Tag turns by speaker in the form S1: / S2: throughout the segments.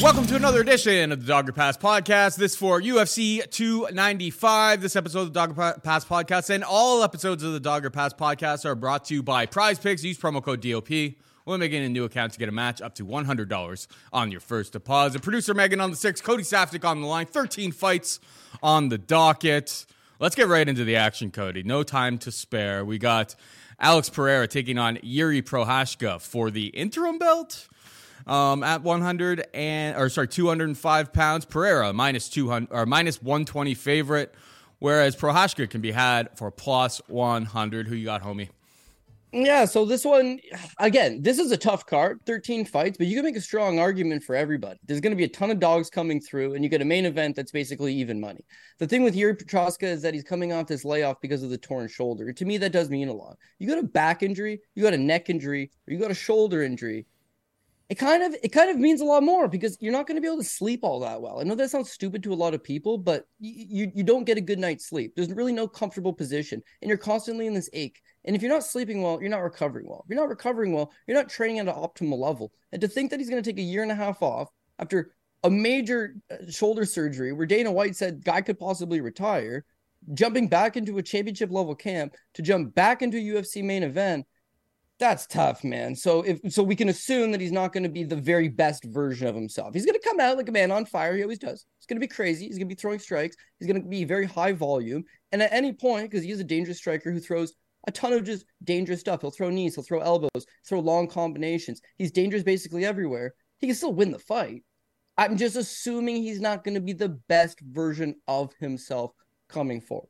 S1: Welcome to another edition of the Dog Or Pass podcast. This for UFC 295. This episode of the Dog Or Pass podcast and all episodes of the Dog Or Pass podcast are brought to you by Prize Picks. Use promo code DOP when making a new account to get a match up to $100 on your first deposit. Producer Megan on the six, Cody Saftic on the line, 13 fights on the docket. Let's get right into the action, Cody. No time to spare. We got Alex Pereira taking on Yuri Prochazka for the interim belt um, at 100 and or sorry 205 pounds. Pereira minus 200 or minus 120 favorite, whereas Prochazka can be had for plus 100. Who you got, homie?
S2: Yeah, so this one again, this is a tough card, 13 fights, but you can make a strong argument for everybody. There's going to be a ton of dogs coming through, and you get a main event that's basically even money. The thing with Yuri Prochazka is that he's coming off this layoff because of the torn shoulder. To me, that does mean a lot. You got a back injury, you got a neck injury, or you got a shoulder injury it kind of it kind of means a lot more because you're not going to be able to sleep all that well. I know that sounds stupid to a lot of people, but you, you don't get a good night's sleep. There's really no comfortable position, and you're constantly in this ache. And if you're not sleeping well, you're not recovering well. If you're not recovering well, you're not training at an optimal level. And to think that he's going to take a year and a half off after a major uh, shoulder surgery where Dana White said guy could possibly retire, jumping back into a championship level camp to jump back into a UFC main event that's tough, man. So if so, we can assume that he's not going to be the very best version of himself. He's going to come out like a man on fire. He always does. He's going to be crazy. He's going to be throwing strikes. He's going to be very high volume. And at any point, because he's a dangerous striker who throws a ton of just dangerous stuff. He'll throw knees. He'll throw elbows. Throw long combinations. He's dangerous basically everywhere. He can still win the fight. I'm just assuming he's not going to be the best version of himself coming forward.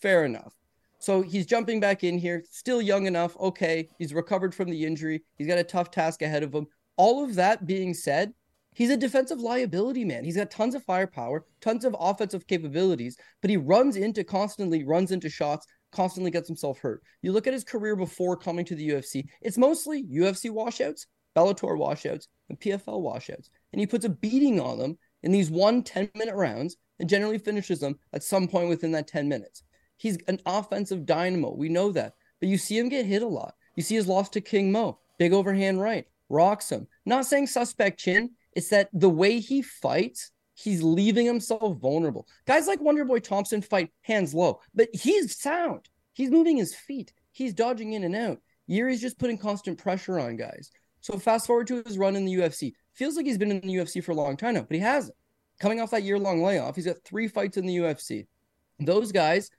S2: Fair enough. So he's jumping back in here, still young enough. Okay, he's recovered from the injury. He's got a tough task ahead of him. All of that being said, he's a defensive liability, man. He's got tons of firepower, tons of offensive capabilities, but he runs into constantly, runs into shots, constantly gets himself hurt. You look at his career before coming to the UFC, it's mostly UFC washouts, Bellator washouts, and PFL washouts. And he puts a beating on them in these one 10 minute rounds and generally finishes them at some point within that 10 minutes. He's an offensive dynamo. We know that. But you see him get hit a lot. You see his loss to King Mo, big overhand right, rocks him. Not saying suspect chin. It's that the way he fights, he's leaving himself vulnerable. Guys like Wonderboy Thompson fight hands low, but he's sound. He's moving his feet. He's dodging in and out. Yuri's just putting constant pressure on guys. So fast forward to his run in the UFC. Feels like he's been in the UFC for a long time now, but he hasn't. Coming off that year long layoff, he's got three fights in the UFC. Those guys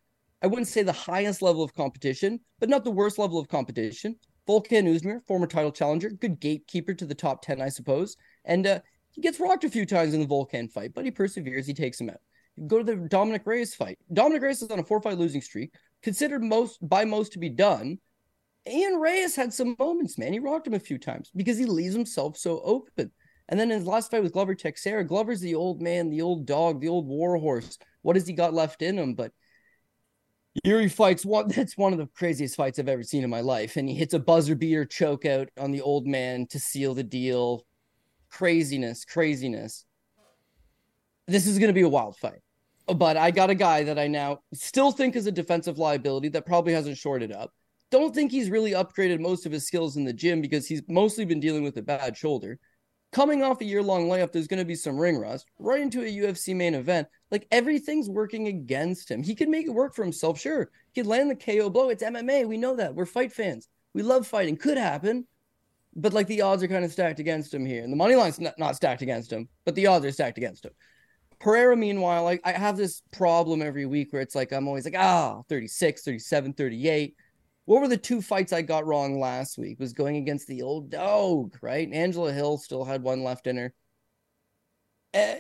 S2: I wouldn't say the highest level of competition, but not the worst level of competition. Volkan Oezdemir, former title challenger, good gatekeeper to the top 10, I suppose. And uh, he gets rocked a few times in the Volkan fight, but he perseveres. He takes him out. You Go to the Dominic Reyes fight. Dominic Reyes is on a four fight losing streak, considered most by most to be done. Ian Reyes had some moments, man. He rocked him a few times because he leaves himself so open. And then in his last fight with Glover Teixeira, Glover's the old man, the old dog, the old war horse. What has he got left in him? But Yuri fights one that's one of the craziest fights I've ever seen in my life. And he hits a buzzer beater choke out on the old man to seal the deal. Craziness, craziness. This is gonna be a wild fight. But I got a guy that I now still think is a defensive liability that probably hasn't shorted up. Don't think he's really upgraded most of his skills in the gym because he's mostly been dealing with a bad shoulder coming off a year long layoff, there's going to be some ring rust right into a UFC main event. Like everything's working against him. He can make it work for himself, sure. He could land the KO blow. It's MMA. We know that. We're fight fans. We love fighting. Could happen. But like the odds are kind of stacked against him here. And the money line's not, not stacked against him, but the odds are stacked against him. Pereira, meanwhile, like I have this problem every week where it's like I'm always like, ah, 36, 37, 38 what were the two fights I got wrong last week? Was going against the old dog, right? Angela Hill still had one left in her. Uh,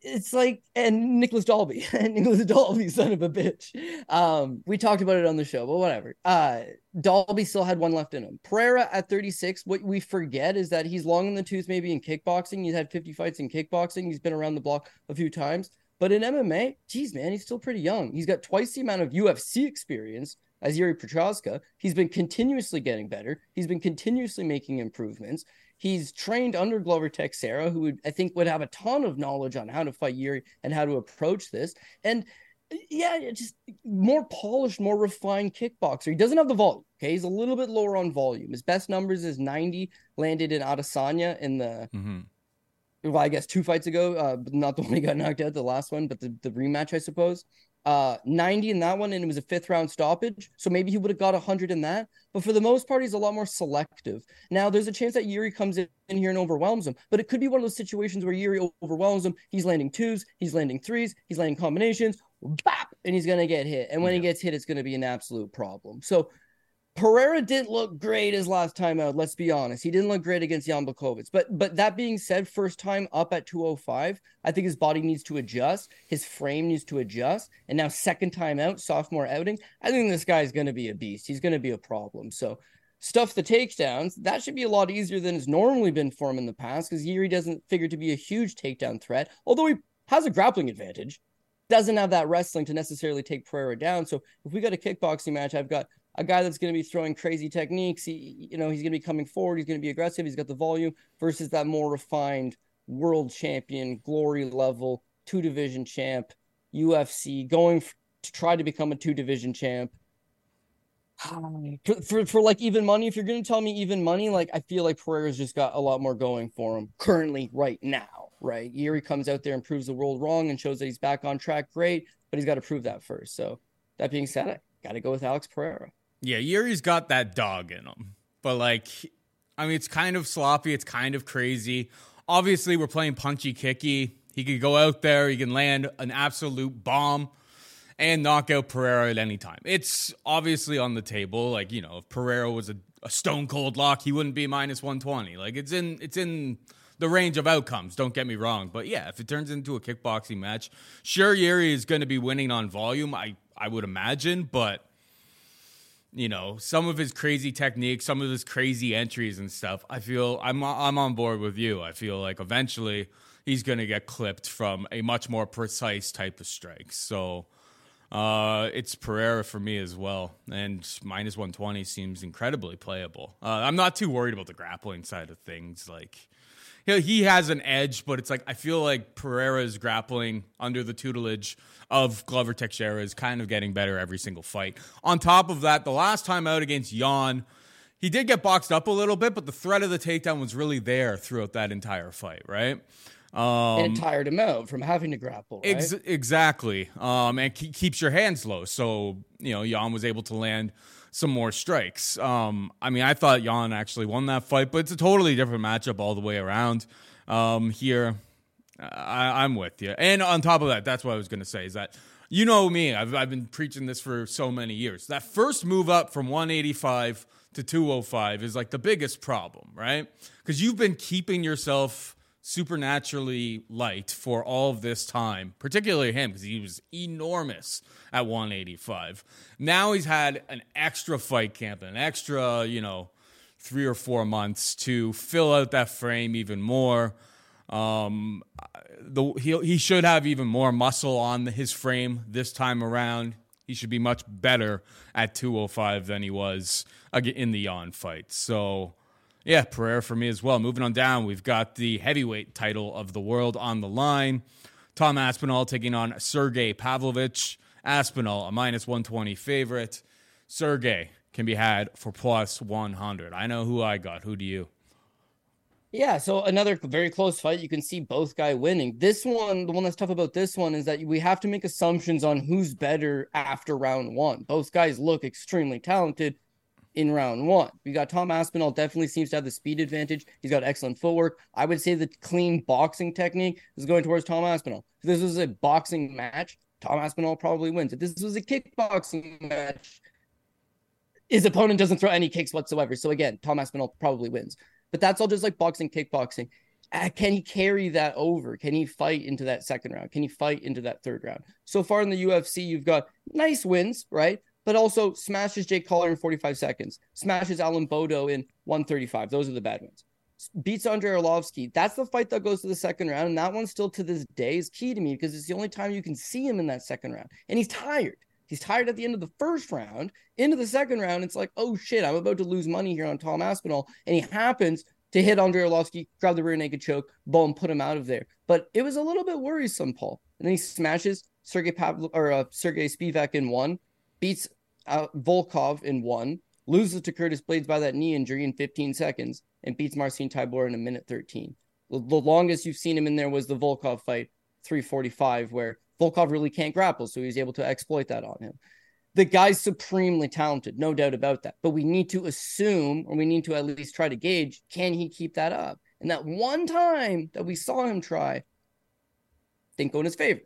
S2: it's like and Nicolas Dalby Nicolas Dalby, son of a bitch. Um, we talked about it on the show, but whatever. Uh, Dalby still had one left in him. Pereira at 36. What we forget is that he's long in the tooth, maybe in kickboxing. He's had 50 fights in kickboxing. He's been around the block a few times. But in MMA, geez, man, he's still pretty young. He's got twice the amount of UFC experience as Yuri Prochazka. He's been continuously getting better. He's been continuously making improvements. He's trained under Glover Teixeira, who would, I think would have a ton of knowledge on how to fight Yuri and how to approach this. And yeah, just more polished, more refined kickboxer. He doesn't have the volume. Okay, he's a little bit lower on volume. His best numbers is 90 landed in Adesanya in the mm-hmm well, I guess two fights ago, uh, not the one he got knocked out, the last one, but the, the rematch, I suppose. Uh, 90 in that one, and it was a fifth round stoppage. So maybe he would have got 100 in that. But for the most part, he's a lot more selective. Now, there's a chance that Yuri comes in here and overwhelms him, but it could be one of those situations where Yuri overwhelms him. He's landing twos, he's landing threes, he's landing combinations, bap, and he's going to get hit. And when yeah. he gets hit, it's going to be an absolute problem. So Pereira didn't look great his last time out. Let's be honest. He didn't look great against Jan. But but that being said, first time up at 205, I think his body needs to adjust. His frame needs to adjust. And now second time out, sophomore outing, I think this guy's going to be a beast. He's going to be a problem. So stuff the takedowns. That should be a lot easier than it's normally been for him in the past because Yuri doesn't figure to be a huge takedown threat. Although he has a grappling advantage, doesn't have that wrestling to necessarily take Pereira down. So if we got a kickboxing match, I've got a guy that's going to be throwing crazy techniques. He, you know, he's going to be coming forward. He's going to be aggressive. He's got the volume versus that more refined world champion, glory level, two division champ, UFC, going to try to become a two division champ. For, for, for like even money, if you're going to tell me even money, like I feel like Pereira's just got a lot more going for him currently, right now, right? Yuri comes out there and proves the world wrong and shows that he's back on track. Great, but he's got to prove that first. So that being said, I got to go with Alex Pereira.
S1: Yeah, Yuri's got that dog in him. But like I mean it's kind of sloppy, it's kind of crazy. Obviously, we're playing punchy kicky. He could go out there, he can land an absolute bomb and knock out Pereira at any time. It's obviously on the table. Like, you know, if Pereira was a, a stone cold lock, he wouldn't be minus 120. Like it's in it's in the range of outcomes, don't get me wrong. But yeah, if it turns into a kickboxing match, sure Yuri is going to be winning on volume, I I would imagine, but you know some of his crazy techniques some of his crazy entries and stuff i feel i'm i'm on board with you i feel like eventually he's going to get clipped from a much more precise type of strike so uh, it's Pereira for me as well, and minus 120 seems incredibly playable. Uh, I'm not too worried about the grappling side of things. Like, he has an edge, but it's like I feel like Pereira's grappling under the tutelage of Glover Teixeira is kind of getting better every single fight. On top of that, the last time out against Jan, he did get boxed up a little bit, but the threat of the takedown was really there throughout that entire fight, right?
S2: Um, and tired him out from having to grapple. Right? Ex-
S1: exactly. Um, and ke- keeps your hands low. So, you know, Jan was able to land some more strikes. Um, I mean, I thought Jan actually won that fight, but it's a totally different matchup all the way around. Um, here, I, am with you. And on top of that, that's what I was going to say is that you know me, I've, I've been preaching this for so many years. That first move up from 185 to 205 is like the biggest problem, right? Because you've been keeping yourself supernaturally light for all of this time, particularly him, because he was enormous at 185. Now he's had an extra fight camp, an extra, you know, three or four months to fill out that frame even more. Um, the, he he should have even more muscle on his frame this time around. He should be much better at 205 than he was in the Jan fight. So, yeah, Pereira for me as well. Moving on down, we've got the heavyweight title of the world on the line. Tom Aspinall taking on Sergey Pavlovich. Aspinall, a minus 120 favorite. Sergey can be had for plus 100. I know who I got. Who do you?
S2: Yeah, so another very close fight. You can see both guy winning. This one, the one that's tough about this one is that we have to make assumptions on who's better after round one. Both guys look extremely talented in round one. We got Tom Aspinall definitely seems to have the speed advantage. He's got excellent footwork. I would say the clean boxing technique is going towards Tom Aspinall. If this was a boxing match, Tom Aspinall probably wins. If this was a kickboxing match, his opponent doesn't throw any kicks whatsoever. So again, Tom Aspinall probably wins. But that's all just like boxing, kickboxing. Uh, can he carry that over? Can he fight into that second round? Can he fight into that third round? So far in the UFC, you've got nice wins, right? But also smashes Jake Collier in 45 seconds, smashes Alan Baudot in 135. Those are the bad ones. Beats Andrei Arlovski. That's the fight that goes to the second round. And that one still to this day is key to me because it's the only time you can see him in that second round. And he's tired. He's tired at the end of the first round. Into the second round, it's like, oh shit, I'm about to lose money here on Tom Aspinall. And he happens to hit Andrei Arlovski, grab the rear naked choke, boom, put him out of there. But it was a little bit worrisome, Paul. And then he smashes Sergey Pavlo or uh, Sergey Spivak in one, beats Volkov in one, loses to Curtis Blaydes by that knee injury in 15 seconds, and beats Marcin Tybura in a minute 13. The, the longest you've seen him in there was the Volkov fight, 345, where Volkov really can't grapple, so he's able to exploit that on him. The guy's supremely talented, no doubt about that. But we need to assume, or we need to at least try to gauge, can he keep that up? And that one time that we saw him try, didn't go in his favor.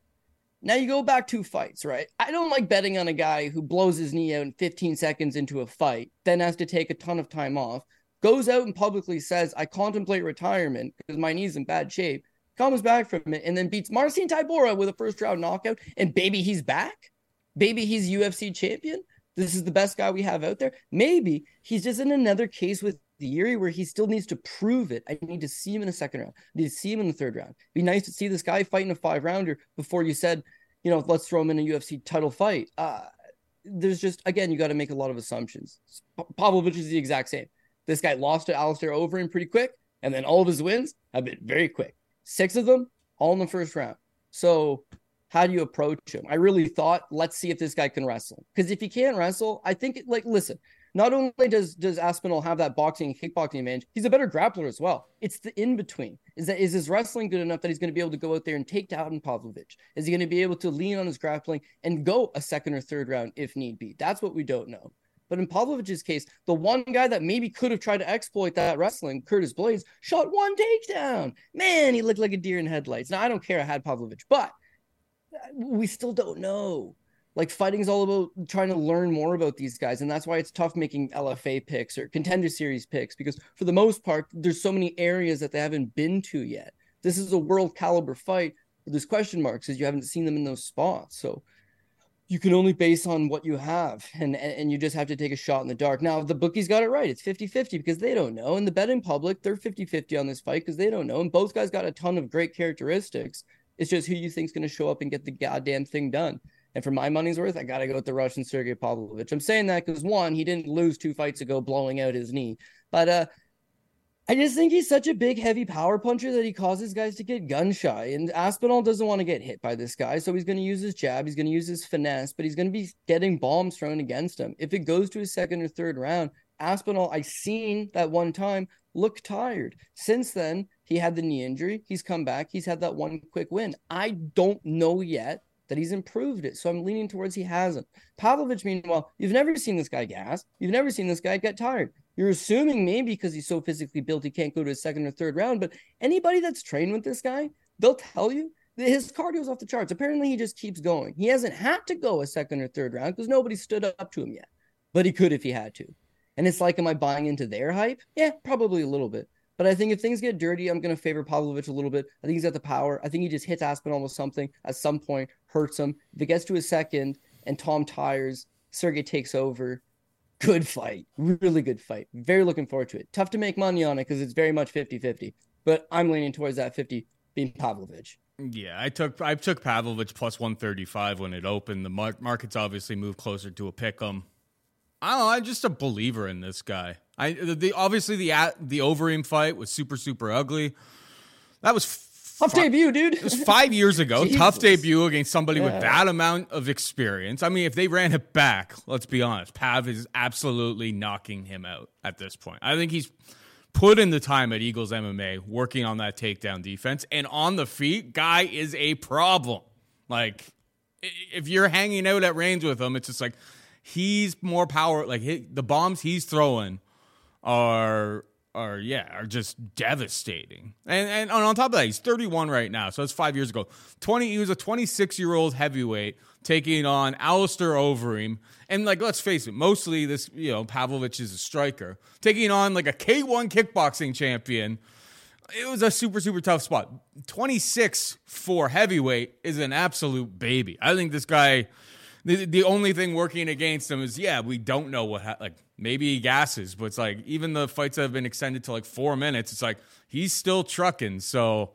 S2: Now you go back two fights, right? I don't like betting on a guy who blows his knee out in 15 seconds into a fight, then has to take a ton of time off, goes out and publicly says, I contemplate retirement because my knee's in bad shape, comes back from it, and then beats Marcin Tybura with a first round knockout, and baby, he's back. Baby, he's UFC champion. This is the best guy we have out there. Maybe he's just in another case with Yuri where he still needs to prove it. I need to see him in the second round. I need to see him in the third round. Be nice to see this guy fighting a five rounder before you said, you know, let's throw him in a UFC title fight. Uh, there's just again, you got to make a lot of assumptions. Pavlovich is the exact same. This guy lost to Alistair Overeem pretty quick, and then all of his wins have been very quick. Six of them all in the first round. So how do you approach him? I really thought, let's see if this guy can wrestle. Because if he can't wrestle, I think like listen, not only does does Aspinall have that boxing and kickboxing advantage, he's a better grappler as well. It's the in between. Is that is his wrestling good enough that he's going to be able to go out there and take down Pavlovich? Is he going to be able to lean on his grappling and go a second or third round if need be? That's what we don't know. But in Pavlovich's case, the one guy that maybe could have tried to exploit that wrestling, Curtis Blaydes, shot one takedown. Man, he looked like a deer in headlights. Now I don't care I had Pavlovich, but we still don't know. Like fighting is all about trying to learn more about these guys, and that's why it's tough making LFA picks or contender series picks because for the most part, there's so many areas that they haven't been to yet. This is a world caliber fight. But there's question marks because you haven't seen them in those spots. So you can only base on what you have and and you just have to take a shot in the dark now the bookies got it right it's 50-50 because they don't know and the betting public they're 50-50 on this fight because they don't know and both guys got a ton of great characteristics it's just who you think's going to show up and get the goddamn thing done. And for my money's worth, I got to go with the Russian Sergey Pavlovich. I'm saying that because one, he didn't lose two fights ago blowing out his knee, but uh, I just think he's such a big, heavy power puncher that he causes guys to get gun shy. And Aspinall doesn't want to get hit by this guy, so he's going to use his jab, he's going to use his finesse, but he's going to be getting bombs thrown against him. If it goes to his second or third round, Aspinall, I seen that one time look tired. Since then, he had the knee injury. He's come back. He's had that one quick win. I don't know yet that he's improved it. So I'm leaning towards he hasn't. Pavlovich, meanwhile, you've never seen this guy gas. You've never seen this guy get tired. You're assuming maybe because he's so physically built, he can't go to his second or third round. But anybody that's trained with this guy, they'll tell you that his cardio's off the charts. Apparently, he just keeps going. He hasn't had to go a second or third round because nobody stood up to him yet. But he could if he had to. And it's like, am I buying into their hype? Yeah, probably a little bit. But I think if things get dirty, I'm going to favor Pavlovich a little bit. I think he's got the power. I think he just hits Aspinall with something at some point, hurts him. If it gets to a second and Tom tires, Sergey takes over. Good fight. Really good fight. Very looking forward to it. Tough to make money on it because it's very much 50 50. But I'm leaning towards that 50 being Pavlovich.
S1: Yeah, I took I took Pavlovich plus 135 when it opened. The mar- market's obviously moved closer to a pick 'em. I don't know. I'm just a believer in this guy. I the obviously the the Overeem fight was super super ugly. That was
S2: tough debut, dude.
S1: It was five years ago. tough debut against somebody yeah. with that amount of experience. I mean, if they ran it back, let's be honest, Pav is absolutely knocking him out at this point. I think he's put in the time at Eagles MMA working on that takedown defense and on the feet. Guy is a problem. Like if you're hanging out at range with him, it's just like he's more power. Like the bombs he's throwing are are yeah are just devastating. And and on top of that, he's 31 right now, so it's five years ago. 20, he was a 26 year old heavyweight taking on Alistair Overeem, and like let's face it, mostly this you know Pavlovich is a striker taking on like a K1 kickboxing champion. It was a super super tough spot. 26 for heavyweight is an absolute baby. I think this guy the, the only thing working against him is yeah, we don't know what ha- like maybe he gasses, but it's like even the fights that have been extended to like four minutes, it's like he's still trucking. So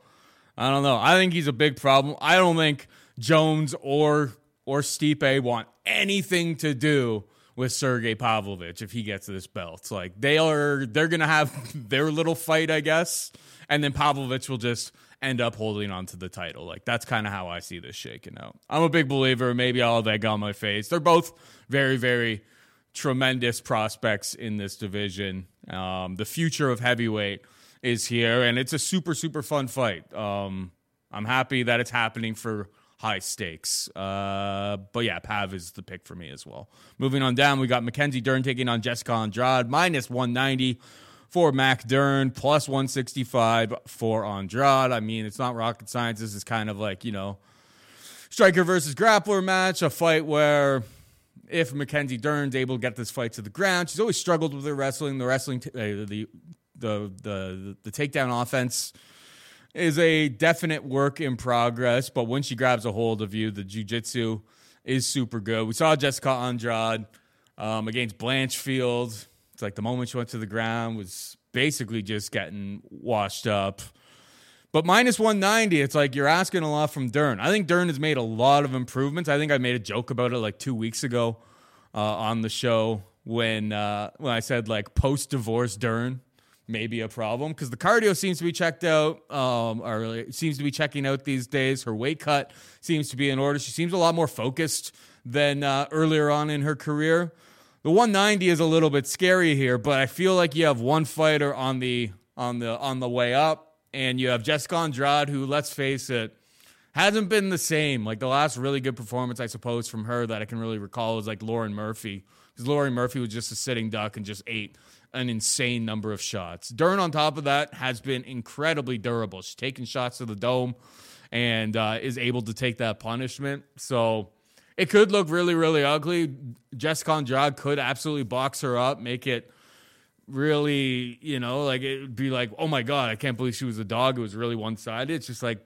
S1: I don't know. I think he's a big problem. I don't think Jones or or Stipe want anything to do with Sergey Pavlovich if he gets this belt. Like they are they're gonna have their little fight, I guess, and then Pavlovich will just end up holding on to the title. Like that's kind of how I see this shaking out. I'm a big believer. Maybe I'll have egg on my face. They're both very, very tremendous prospects in this division. Um, the future of heavyweight is here, and it's a super, super fun fight. Um, I'm happy that it's happening for high stakes. Uh, but yeah, Pav is the pick for me as well. Moving on down, we got Mackenzie Dern taking on Jessica Andrade, minus 190 for Mac Dern, plus 165 for Andrade. I mean, it's not rocket science. This is kind of like, you know, striker versus grappler match, a fight where if Mackenzie Dern's able to get this fight to the ground, she's always struggled with her wrestling. The wrestling, t- uh, the, the the the takedown offense is a definite work in progress. But when she grabs a hold of you, the jujitsu is super good. We saw Jessica Andrade um, against Blanchfield. It's like the moment she went to the ground was basically just getting washed up. But minus 190, it's like you're asking a lot from Dern. I think Dern has made a lot of improvements. I think I made a joke about it like two weeks ago uh, on the show when uh, when I said like post divorce Dern may be a problem because the cardio seems to be checked out, um, or seems to be checking out these days. Her weight cut seems to be in order. She seems a lot more focused than uh, earlier on in her career. The 190 is a little bit scary here, but I feel like you have one fighter on the on the on the way up and you have Jessica Andrade, who, let's face it, hasn't been the same. Like the last really good performance, I suppose, from her that I can really recall is like Lauren Murphy, because Lauren Murphy was just a sitting duck and just ate an insane number of shots. Dern, on top of that, has been incredibly durable. She's taken shots to the dome and uh, is able to take that punishment. So it could look really, really ugly. Jessica Andrade could absolutely box her up, make it really, you know, like it'd be like, oh my God, I can't believe she was a dog. It was really one sided. It's just like,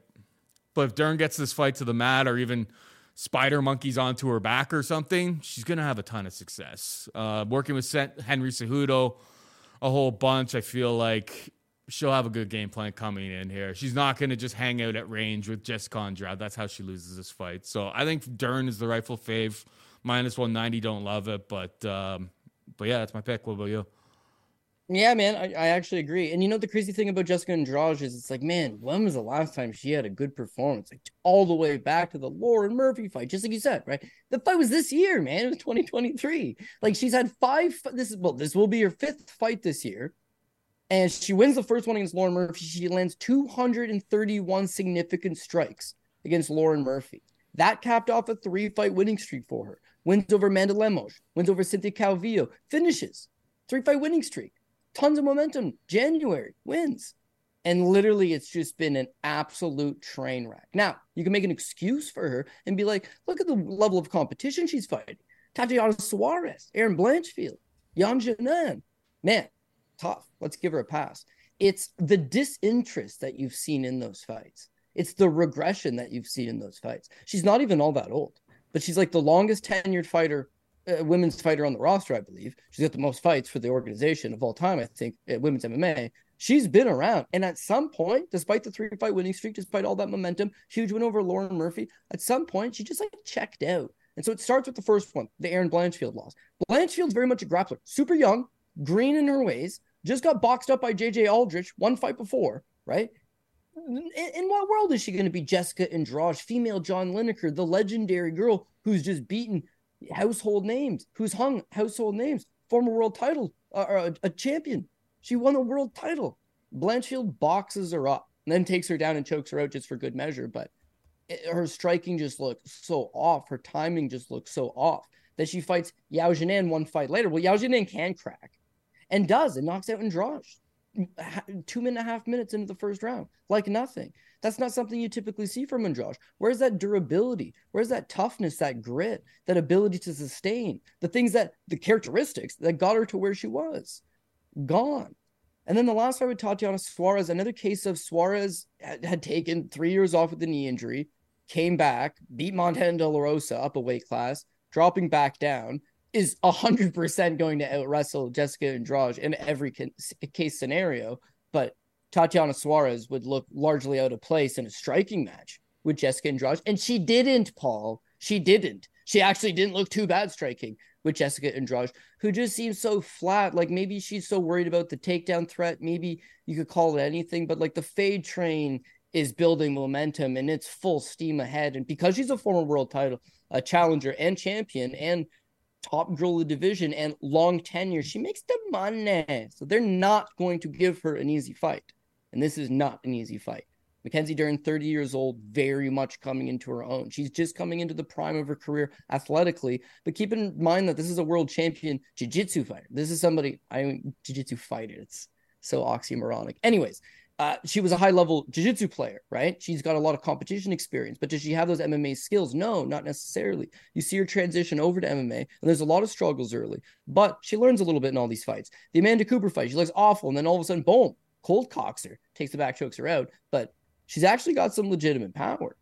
S1: but if Dern gets this fight to the mat or even spider monkeys onto her back or something, she's going to have a ton of success. Uh, working with Henry Cejudo a whole bunch, I feel like she'll have a good game plan coming in here. She's not going to just hang out at range with Jessica Andrade. That's how she loses this fight. So I think Dern is the rightful fave. Minus 190, don't love it. But, um, but yeah, that's my pick. What about you?
S2: Yeah, man, I, I actually agree. And you know the crazy thing about Jessica Andrade is it's like, man, when was the last time she had a good performance? Like all the way back to the Lauren Murphy fight, just like you said, right? The fight was this year, man. It was 2023. Like she's had five. This is well, this will be her fifth fight this year, and she wins the first one against Lauren Murphy. She lands 231 significant strikes against Lauren Murphy. That capped off a three-fight winning streak for her. Wins over Amanda Lemos, wins over Cynthia Calvillo, finishes three-fight winning streak tons of momentum. January wins. And literally, it's just been an absolute train wreck. Now, you can make an excuse for her and be like, look at the level of competition she's fighting. Tatiana Suarez, Erin Blanchfield, Yan Xiaonan. Man, tough. Let's give her a pass. It's the disinterest that you've seen in those fights. It's the regression that you've seen in those fights. She's not even all that old, but she's like the longest tenured fighter uh, women's fighter on the roster, I believe. She's got the most fights for the organization of all time, I think, at women's MMA. She's been around. And at some point, despite the three fight winning streak, despite all that momentum, huge win over Lauren Murphy, at some point, she just like checked out. And so it starts with the first one, the Erin Blanchfield loss. Blanchfield's very much a grappler, super young, green in her ways, just got boxed up by JJ Aldrich one fight before, right? In, in what world is she going to be Jessica Andrade, female John Lineker, the legendary girl who's just beaten household names, who's hung household names, former world title, uh, a, a champion. She won a world title. Blanchfield boxes her up and then takes her down and chokes her out just for good measure. But it, her striking just looks so off. Her timing just looks so off that she fights Yan Xiaonan one fight later. Well, Yan Xiaonan can crack and does and knocks out Andrade two and a half minutes into the first round, like nothing. That's not something you typically see from Andrade. Where's that durability? Where's that toughness, that grit, that ability to sustain the things that the characteristics that got her to where she was? Gone. And then the last fight with Tatiana Suarez, another case of Suarez had, had taken three years off with a knee injury, came back, beat Montana De La Rosa up a weight class, dropping back down, is 100% going to out wrestle Jessica Andrade in every case scenario. But Tatiana Suarez would look largely out of place in a striking match with Jessica Andrade. And she didn't, Paul. She didn't. She actually didn't look too bad striking with Jessica Andrade, who just seems so flat. Like maybe she's so worried about the takedown threat. Maybe you could call it anything, but like the fade train is building momentum and it's full steam ahead. And because she's a former world title a challenger and champion and top girl of the division and long tenure, she makes the money. So they're not going to give her an easy fight. And this is not an easy fight. Mackenzie Dern, 30 years old, very much coming into her own. She's just coming into the prime of her career athletically. But keep in mind that this is a world champion jiu-jitsu fighter. This is somebody, I jiu-jitsu fighter. It's so oxymoronic. Anyways, uh, she was a high level jiu-jitsu player, right? She's got a lot of competition experience, but does she have those MMA skills? No, not necessarily. You see her transition over to MMA, and there's a lot of struggles early, but she learns a little bit in all these fights. The Amanda Cooper fight, she looks awful, and then all of a sudden, boom, cold cocks her, takes the back, chokes her out. But she's actually got some legitimate power.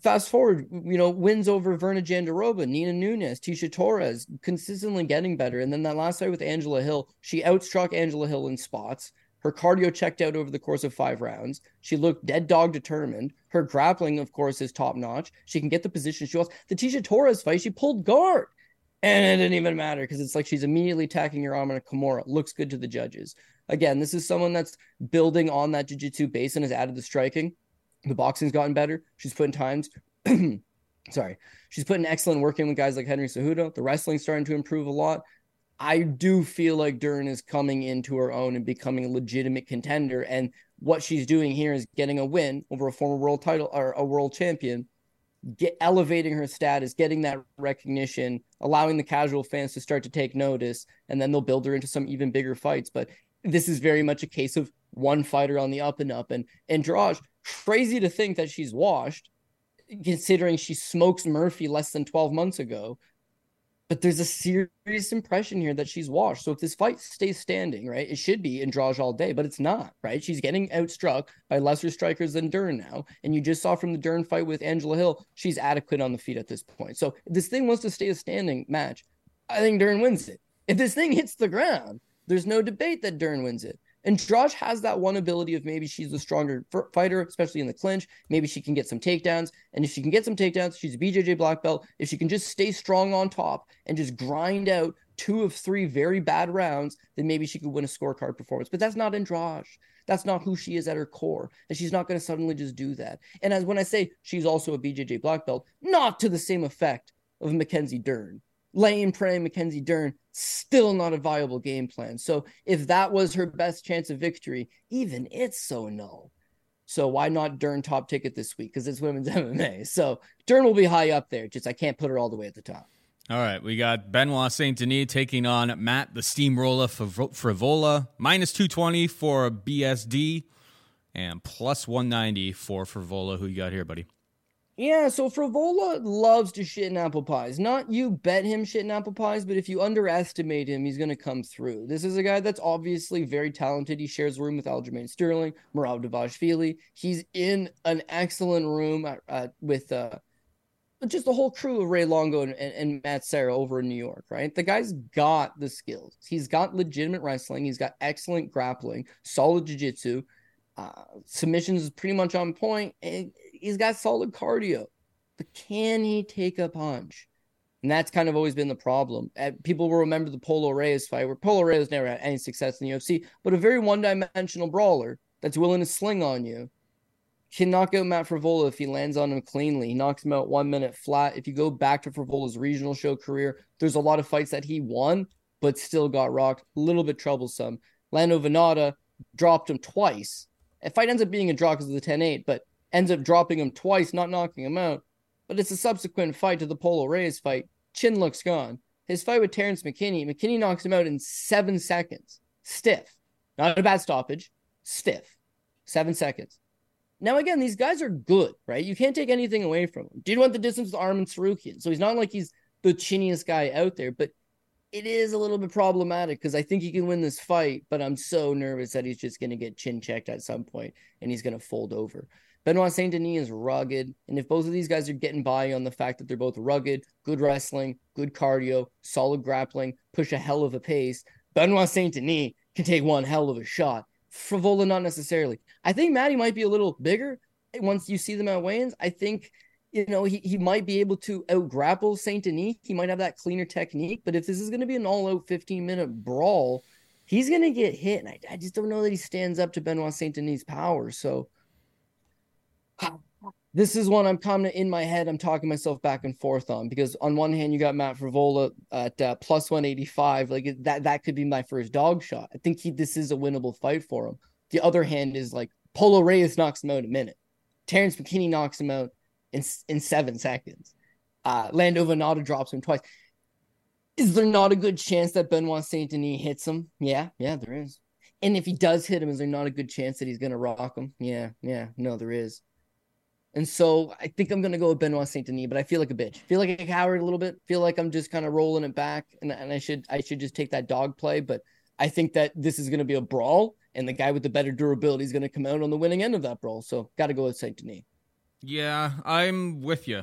S2: Fast forward, you know, wins over Virna Jandiroba, Nina Nunes, Tecia Torres, consistently getting better. And then that last fight with Angela Hill, she outstruck Angela Hill in spots. Her cardio checked out over the course of five rounds. She looked dead dog determined. Her grappling, of course, is top notch. She can get the position she wants. The Tecia Torres fight, she pulled guard. And it didn't even matter because it's like she's immediately attacking your arm on a Kimura. Looks good to the judges. Again, this is someone that's building on that jiu-jitsu base and has added the striking. The boxing's gotten better. She's putting times. sorry. She's putting excellent work in with guys like Henry Cejudo. The wrestling's starting to improve a lot. I do feel like Dern is coming into her own and becoming a legitimate contender. And what she's doing here is getting a win over a former world title or a world champion, get elevating her status, getting that recognition, allowing the casual fans to start to take notice, and then they'll build her into some even bigger fights. But this is very much a case of one fighter on the up and up. And Andrade, crazy to think that she's washed, considering she smokes Murphy less than 12 months ago but there's a serious impression here that she's washed. So if this fight stays standing, right, it should be Andrade all day, but it's not, right? She's getting outstruck by lesser strikers than Dern now. And you just saw from the Dern fight with Angela Hill, she's adequate on the feet at this point. So if this thing wants to stay a standing match, I think Dern wins it. If this thing hits the ground, there's no debate that Dern wins it. And Josh has that one ability of maybe she's the stronger fighter, especially in the clinch. Maybe she can get some takedowns. And if she can get some takedowns, she's a BJJ black belt. If she can just stay strong on top and just grind out two of three very bad rounds, then maybe she could win a scorecard performance. But that's not Andrade. That's not who she is at her core. And she's not going to suddenly just do that. And as when I say she's also a BJJ black belt, not to the same effect of Mackenzie Dern laying prey Mackenzie Dern, still not a viable game plan. So if that was her best chance of victory, even it's so null. So why not Dern top ticket this week? Because it's women's MMA. So Dern will be high up there. Just I can't put her all the way at the top.
S1: All right, we got Benoit Saint Denis taking on Matt the Steamroller Frevola, minus 220 for BSD, and plus 190 for Frevola. Who you got here, buddy?
S2: Yeah, so Frevola loves to shit in apple pies. Not you bet him shit in apple pies, but if you underestimate him, he's going to come through. This is a guy that's obviously very talented. He shares a room with Aljamain Sterling, Merab Dvalishvili. He's in an excellent room with uh, just the whole crew of Ray Longo and, and, and Matt Serra over in New York, right? The guy's got the skills. He's got legitimate wrestling. He's got excellent grappling, solid jiu-jitsu. Uh, submissions is pretty much on point. And he's got solid cardio, but can he take a punch? And that's kind of always been the problem. Uh, people will remember the Polo Reyes fight, where Polo Reyes never had any success in the UFC, but a very one-dimensional brawler that's willing to sling on you can knock out Matt Frevola if he lands on him cleanly. He knocks him out one minute flat. If you go back to Frevola's regional show career, there's a lot of fights that he won, but still got rocked. A little bit troublesome. Lando Vannata dropped him twice. The fight ends up being a draw because of the 10-8, but ends up dropping him twice, not knocking him out. But it's a subsequent fight to the Polo Reyes fight. Chin looks gone. His fight with Terrence McKinney, McKinney knocks him out in seven seconds. Stiff. Not a bad stoppage. Stiff. Seven seconds. Now, again, these guys are good, right? You can't take anything away from them. Did want the distance with Arman Tsarukyan. So he's not like he's the chinniest guy out there, but it is a little bit problematic because I think he can win this fight, but I'm so nervous that he's just going to get chin checked at some point and he's going to fold over. Benoit Saint Denis is rugged. And if both of these guys are getting by on the fact that they're both rugged, good wrestling, good cardio, solid grappling, push a hell of a pace, Benoit Saint Denis can take one hell of a shot. Frevola, not necessarily. I think Maddie might be a little bigger once you see them at weigh-ins. I think you know, he, he might be able to out grapple Saint Denis. He might have that cleaner technique. But if this is going to be an all out 15 minute brawl, he's going to get hit. And I, I just don't know that he stands up to Benoit Saint Denis' power. So this is one I'm kind of in my head. I'm talking myself back and forth on because on one hand you got Matt Frevola at uh, plus 185, like that that could be my first dog shot. I think he this is a winnable fight for him. The other hand is like Polo Reyes knocks him out in a minute. Terrence McKinney knocks him out in in seven seconds. Uh, Lando Vannata drops him twice. Is there not a good chance that Benoit Saint Denis hits him? Yeah, yeah, there is. And if he does hit him, is there not a good chance that he's going to rock him? Yeah, yeah, no, there is. And so I think I'm gonna go with Benoit Saint Denis, but I feel like a bitch. Feel like a coward a little bit. Feel like I'm just kind of rolling it back, and, and I should I should just take that dog play. But I think that this is gonna be a brawl, and the guy with the better durability is gonna come out on the winning end of that brawl. So got to go with Saint Denis.
S1: Yeah, I'm with you.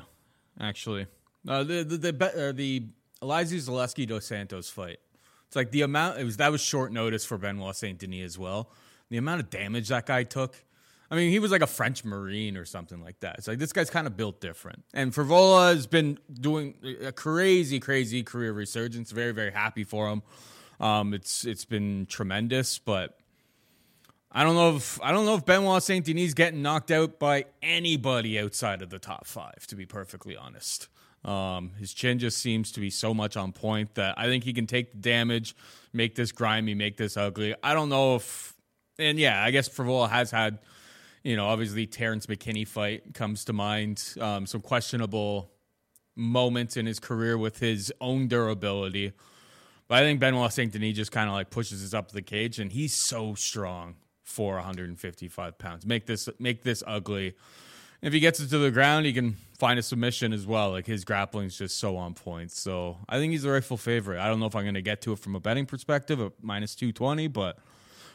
S1: Actually, uh, the the the, uh, the Elizeu Zaleski dos Santos fight. It's like the amount it was that was short notice for Benoit Saint Denis as well. The amount of damage that guy took I mean, he was like a French Marine or something like that. It's like this guy's kind of built different. And Frevola has been doing a crazy, crazy career resurgence. Very, very happy for him. Um, it's it's been tremendous, but I don't know if I don't know if Benoit Saint Denis getting knocked out by anybody outside of the top five. To be perfectly honest, um, his chin just seems to be so much on point that I think he can take the damage, make this grimy, make this ugly. I don't know if, and yeah, I guess Frevola has had you know, obviously Terrence McKinney fight comes to mind. Um, some questionable moments in his career with his own durability. But I think Benoit Saint Denis just kind of like pushes us up the cage, and he's so strong for 155 pounds. Make this make this ugly. If he gets it to the ground, he can find a submission as well. Like his grappling is just so on point. So I think he's the rightful favorite. I don't know if I'm going to get to it from a betting perspective at minus 220, but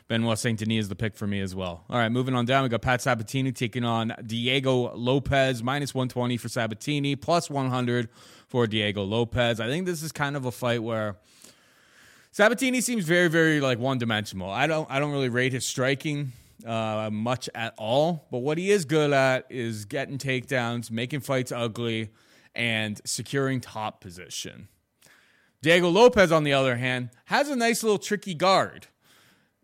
S1: Benoit Saint Denis is the pick for me as well. All right, moving on down, we got Pat Sabatini taking on Diego Lopes, minus 120 for Sabatini, plus 100 for Diego Lopes. I think this is kind of a fight where Sabatini seems very, very like one dimensional. I don't, I don't really rate his striking uh, much at all, but what he is good at is getting takedowns, making fights ugly, and securing top position. Diego Lopes, on the other hand, has a nice little tricky guard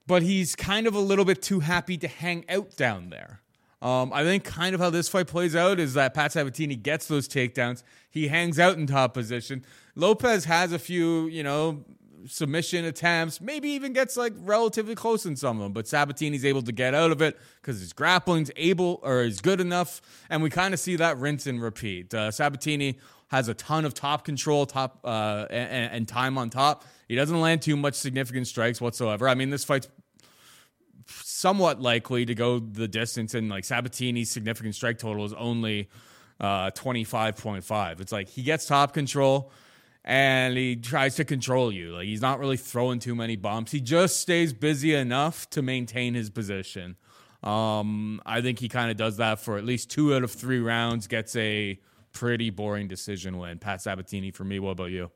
S1: but he's kind of a little bit too happy to hang out down there. Um, I think kind of how this fight plays out is that Pat Sabatini gets those takedowns. He hangs out in top position. Lopes has a few, you know, submission attempts, maybe even gets like relatively close in some of them, but Sabatini's able to get out of it because his grappling's able or is good enough, and we kind of see that rinse and repeat. Uh, Sabatini has a ton of top control, top uh, and, and time on top. He doesn't land too much significant strikes whatsoever. I mean, this fight's somewhat likely to go the distance, and like Sabatini's significant strike total is only uh, 25.5. It's like he gets top control and he tries to control you. Like he's not really throwing too many bumps. He just stays busy enough to maintain his position. Um, I think he kind of does that for at least two out of three rounds, gets a pretty boring decision win. Pat Sabatini for me. What about you?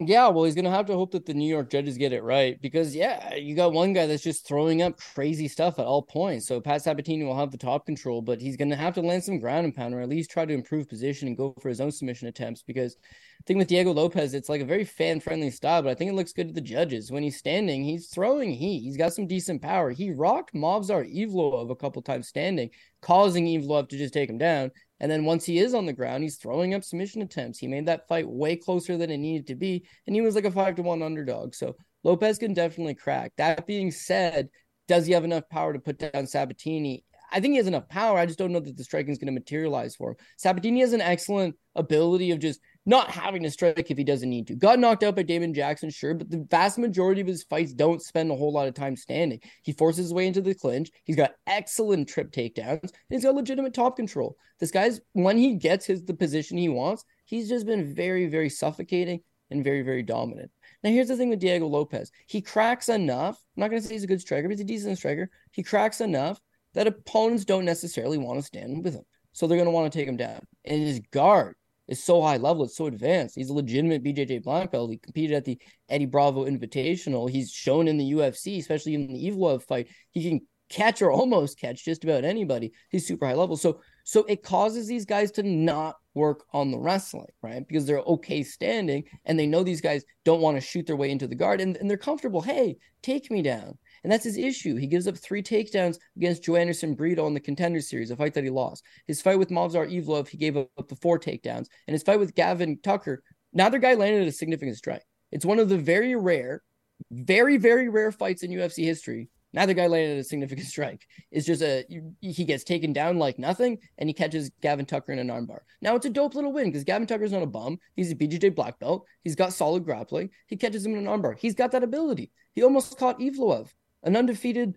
S2: Yeah, well, he's gonna have to hope that the New York judges get it right because yeah, you got one guy that's just throwing up crazy stuff at all points. So Pat Sabatini will have the top control, but he's gonna have to land some ground and pound or at least try to improve position and go for his own submission attempts. Because the thing with Diego Lopes, it's like a very fan friendly style, but I think it looks good to the judges. When he's standing, he's throwing heat. He's got some decent power. He rocked Movsar Evloev a couple times standing, causing Evloev to just take him down. And then once he is on the ground, he's throwing up submission attempts. He made that fight way closer than it needed to be, and he was like a five to one underdog. So Lopes can definitely crack. That being said, does he have enough power to put down Sabatini? I think he has enough power. I just don't know that the striking is going to materialize for him. Sabatini has an excellent ability of just not having to strike if he doesn't need to. Got knocked out by Damon Jackson, sure, but the vast majority of his fights don't spend a whole lot of time standing. He forces his way into the clinch. He's got excellent trip takedowns, and he's got legitimate top control. This guy's when he gets his the position he wants, he's just been very, very suffocating and very, very dominant. Now, here's the thing with Diego Lopes. He cracks enough. I'm not going to say he's a good striker, but he's a decent striker. He cracks enough that opponents don't necessarily want to stand with him. So they're going to want to take him down. And his guard is so high level, it's so advanced. He's a legitimate BJJ black belt. He competed at the Eddie Bravo Invitational. He's shown in the UFC, especially in the Evloev fight, he can catch or almost catch just about anybody. He's super high level. So So it causes these guys to not work on the wrestling, right? Because they're okay standing and they know these guys don't want to shoot their way into the guard and, and they're comfortable. Hey, take me down. And that's his issue. He gives up three takedowns against Joanderson Brito in the contender series, a fight that he lost. His fight with Movsar Evloev, he gave up the four takedowns. And his fight with Gavin Tucker, neither guy landed a significant strike. It's one of the very rare, very, very rare fights in UFC history Neither guy landed a significant strike. It's just a he gets taken down like nothing, and he catches Gavin Tucker in an armbar. Now it's a dope little win because Gavin Tucker's not a bum. He's a BJJ black belt. He's got solid grappling. He catches him in an armbar. He's got that ability. He almost caught Evloev, an undefeated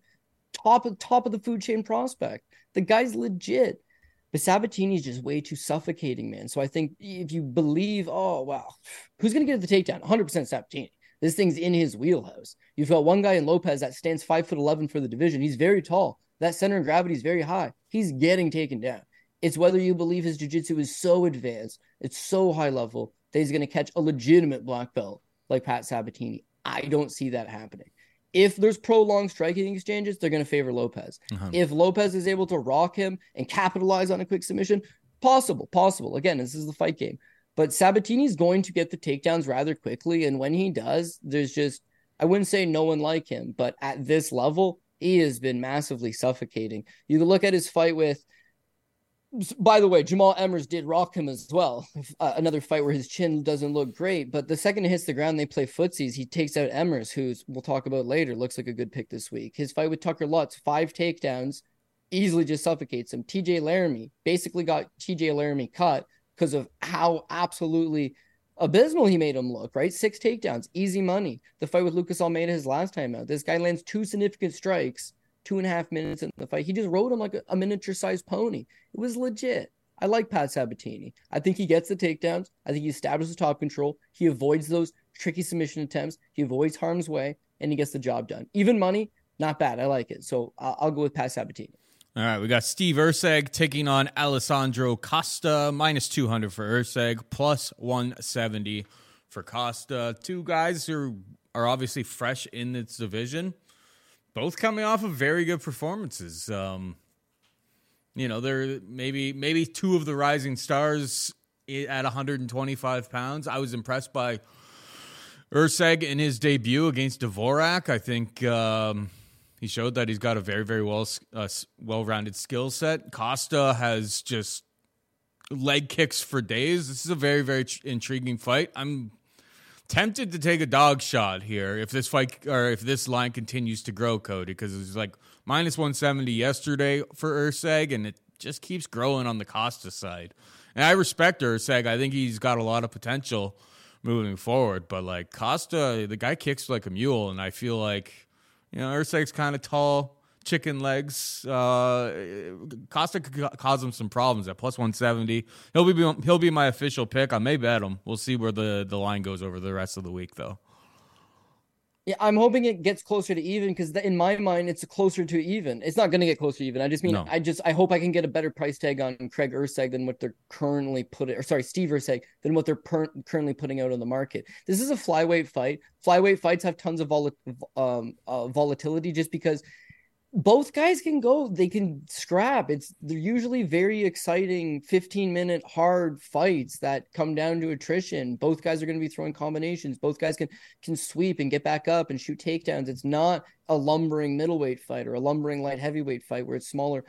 S2: top of top of the food chain prospect. The guy's legit. But Sabatini's just way too suffocating, man. So I think if you believe, oh wow, who's gonna get the takedown? 100% Sabatini. This thing's in his wheelhouse. You've got one guy in Lopes that stands five foot eleven for the division. He's very tall. That center of gravity is very high. He's getting taken down. It's whether you believe his jiu-jitsu is so advanced, it's so high level that he's going to catch a legitimate black belt like Pat Sabatini. I don't see that happening. If there's prolonged striking exchanges, they're going to favor Lopes. Uh-huh. If Lopes is able to rock him and capitalize on a quick submission, possible, possible. Again, this is the fight game. But Sabatini's going to get the takedowns rather quickly. And when he does, there's just, I wouldn't say no one like him, but at this level, he has been massively suffocating. You look at his fight with, by the way, Jamall Emmers did rock him as well. Uh, another fight where his chin doesn't look great, but the second it hits the ground, they play footsies. He takes out Emmers, who we'll talk about later. Looks like a good pick this week. His fight with Tucker Lutz, five takedowns, easily just suffocates him. TJ Laramie basically got TJ Laramie cut because of how absolutely abysmal he made him look, right? Six takedowns, easy money. The fight with Lucas Almeida his last time out. This guy lands two significant strikes, two and a half minutes in the fight. He just rode him like a, a miniature sized pony. It was legit. I like Pat Sabatini. I think he gets the takedowns. I think he establishes top control. He avoids those tricky submission attempts. He avoids harm's way, and he gets the job done. Even money, not bad. I like it. So I'll, I'll go with Pat Sabatini.
S1: All right, we got Steve Erceg taking on Alessandro Costa, minus 200 for Erceg, plus 170 for Costa. Two guys who are obviously fresh in this division, both coming off of very good performances. Um, you know, they're maybe maybe two of the rising stars at 125 pounds. I was impressed by Erceg in his debut against Dvorak. I think. Um, he showed that he's got a very, very well uh, well-rounded skill set. Costa has just leg kicks for days. This is a very, very tr- intriguing fight. I'm tempted to take a dog shot here if this fight or if this line continues to grow, Cody, because it was like minus 170 yesterday for Erceg, and it just keeps growing on the Costa side. And I respect Erceg. I think he's got a lot of potential moving forward, but like Costa, the guy kicks like a mule, and I feel like you know, Erceg's kind of tall, chicken legs. Uh, Costa could cause him some problems at plus 170. He'll be he'll be my official pick. I may bet him. We'll see where the, the line goes over the rest of the week, though.
S2: Yeah, I'm hoping it gets closer to even because in my mind it's closer to even. It's not going to get closer to even. I just mean no. I just I hope I can get a better price tag on Craig Erceg than what they're currently putting, or sorry, Steve Erceg than what they're per- currently putting out on the market. This is a flyweight fight. Flyweight fights have tons of vol- um, uh, volatility just because both guys can go they can scrap. It's they're usually very exciting 15 minute hard fights that come down to attrition. Both guys are going to be throwing combinations. Both guys can can sweep and get back up and shoot takedowns. It's not a lumbering middleweight fight or a lumbering light heavyweight fight where it's smaller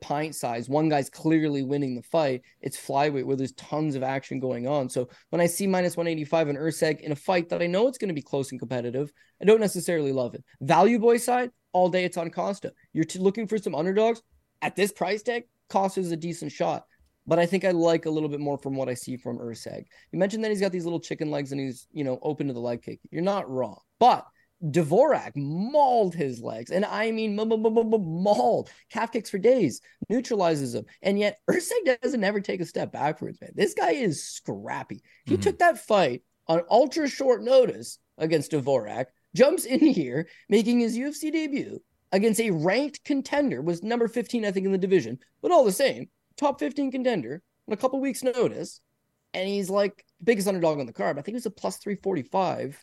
S2: pint size one guy's clearly winning the fight it's flyweight where there's tons of action going on so when i see minus 185 and Erceg in a fight that i know it's going to be close and competitive i don't necessarily love it value boy side all day it's on Costa. You're t- looking for some underdogs at this price tag. Costa is a decent shot, but I think I like a little bit more from what I see from Erceg. You mentioned that he's got these little chicken legs and he's you know open to the leg kick. You're not wrong, but Dvorak mauled his legs, and I mean mauled. Calf kicks for days, neutralizes him, and yet Erceg doesn't ever take a step backwards. Man, this guy is scrappy. He mm-hmm. took that fight on ultra short notice against Dvorak jumps in here, making his UFC debut against a ranked contender, was number 15, I think, in the division, but all the same, top 15 contender on a couple weeks' notice. And he's like biggest underdog on the card. I think he was a plus 345.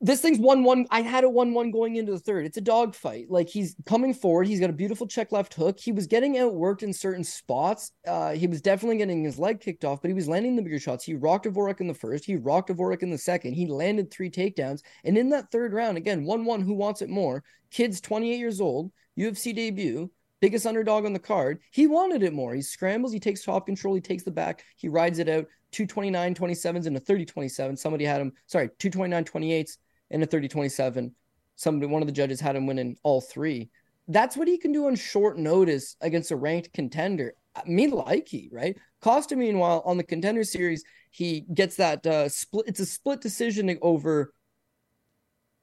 S2: This thing's one one. I had a one one going into the third. It's a dog fight. Like he's coming forward. He's got a beautiful check left hook. He was getting outworked in certain spots. Uh, he was definitely getting his leg kicked off, but he was landing the bigger shots. He rocked Dvorak in the first. He rocked Dvorak in the second. He landed three takedowns. And in that third round, again, one one. Who wants it more? Kid's twenty eight years old. UFC debut biggest underdog on the card. He wanted it more. He scrambles, he takes top control, he takes the back, he rides it out. 229 27s and a 30 27. Somebody had him, sorry, 229 28s and a 30 27. Somebody, one of the judges had him winning all three. That's what he can do on short notice against a ranked contender. Me like he, right? Costa, meanwhile, on the contender series, he gets that uh, split. It's a split decision over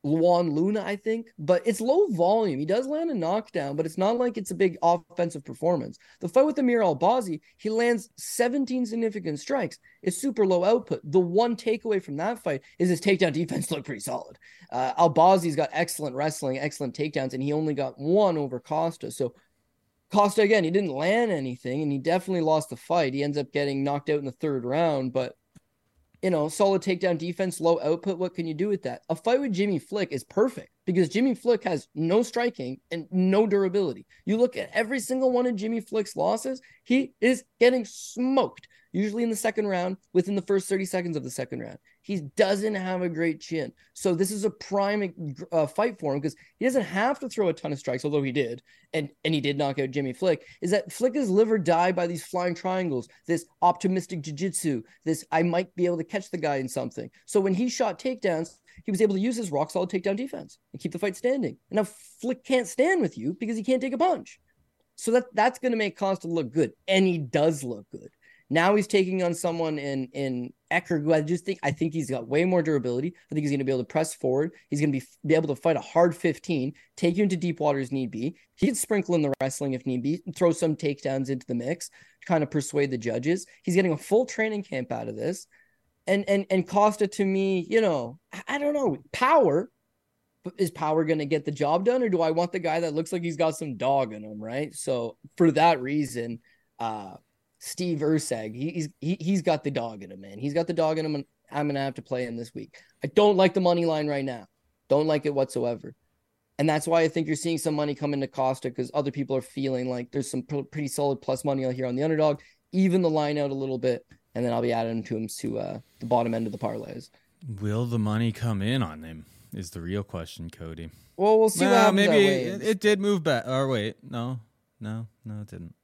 S2: Juan Luna, I think, but it's low volume. He does land a knockdown, but it's not like it's a big offensive performance. The fight with Amir Albazi, he lands 17 significant strikes. It's super low output. The one takeaway from that fight is his takedown defense looked pretty solid. Uh, Albazi's got excellent wrestling, excellent takedowns, and he only got one over Costa. So Costa, again, he didn't land anything, and he definitely lost the fight. He ends up getting knocked out in the third round, but you know, solid takedown defense, low output. What can you do with that? A fight with Jimmy Flick is perfect because Jimmy Flick has no striking and no durability. You look at every single one of Jimmy Flick's losses, he is getting smoked usually in the second round, within the first 30 seconds of the second round. He doesn't have a great chin. So this is a prime uh, fight for him because he doesn't have to throw a ton of strikes, although he did. And, and he did knock out Jimmy Flick. Is that Flick is live or die by these flying triangles, this optimistic jiu-jitsu, this I might be able to catch the guy in something. So when he shot takedowns, he was able to use his rock solid takedown defense and keep the fight standing. And now Flick can't stand with you because he can't take a punch. So that that's going to make Costa look good, and he does look good. Now he's taking on someone in in Ecker, who I just think I think he's got way more durability. I think he's going to be able to press forward. He's going to be be able to fight a hard 15, take you into deep waters need be. He can sprinkle in the wrestling if need be, throw some takedowns into the mix, kind of persuade the judges. He's getting a full training camp out of this. And and and Costa to me, you know, I don't know, power. Is power going to get the job done, or do I want the guy that looks like he's got some dog in him, right? So for that reason, uh, Steve Erceg. he's he, he's got the dog in him, man. He's got the dog in him, and I'm gonna have to play him this week. I don't like the money line right now. Don't like it whatsoever. And that's why I think you're seeing some money come into Costa because other people are feeling like there's some pretty solid plus money out here on the underdog, even the line out a little bit, and then I'll be adding to him to uh, the bottom end of the parlays.
S1: Will the money come in on him? Is the real question, Cody.
S2: Well, we'll see.
S1: Maybe it, it, did move back. Or wait, no, no, no, it didn't.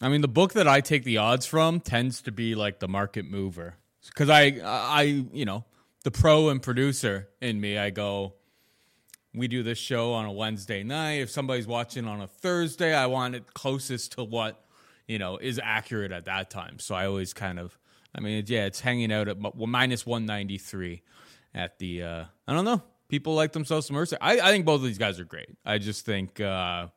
S1: I mean, the book that I take the odds from tends to be like the market mover because I, I, you know, the pro and producer in me, I go, we do this show on a Wednesday night. If somebody's watching on a Thursday, I want it closest to what, you know, is accurate at that time. So I always kind of, I mean, yeah, it's hanging out at minus 193 at the, uh, I don't know. People like themselves some Mercer. I, I think both of these guys are great. I just think, uh,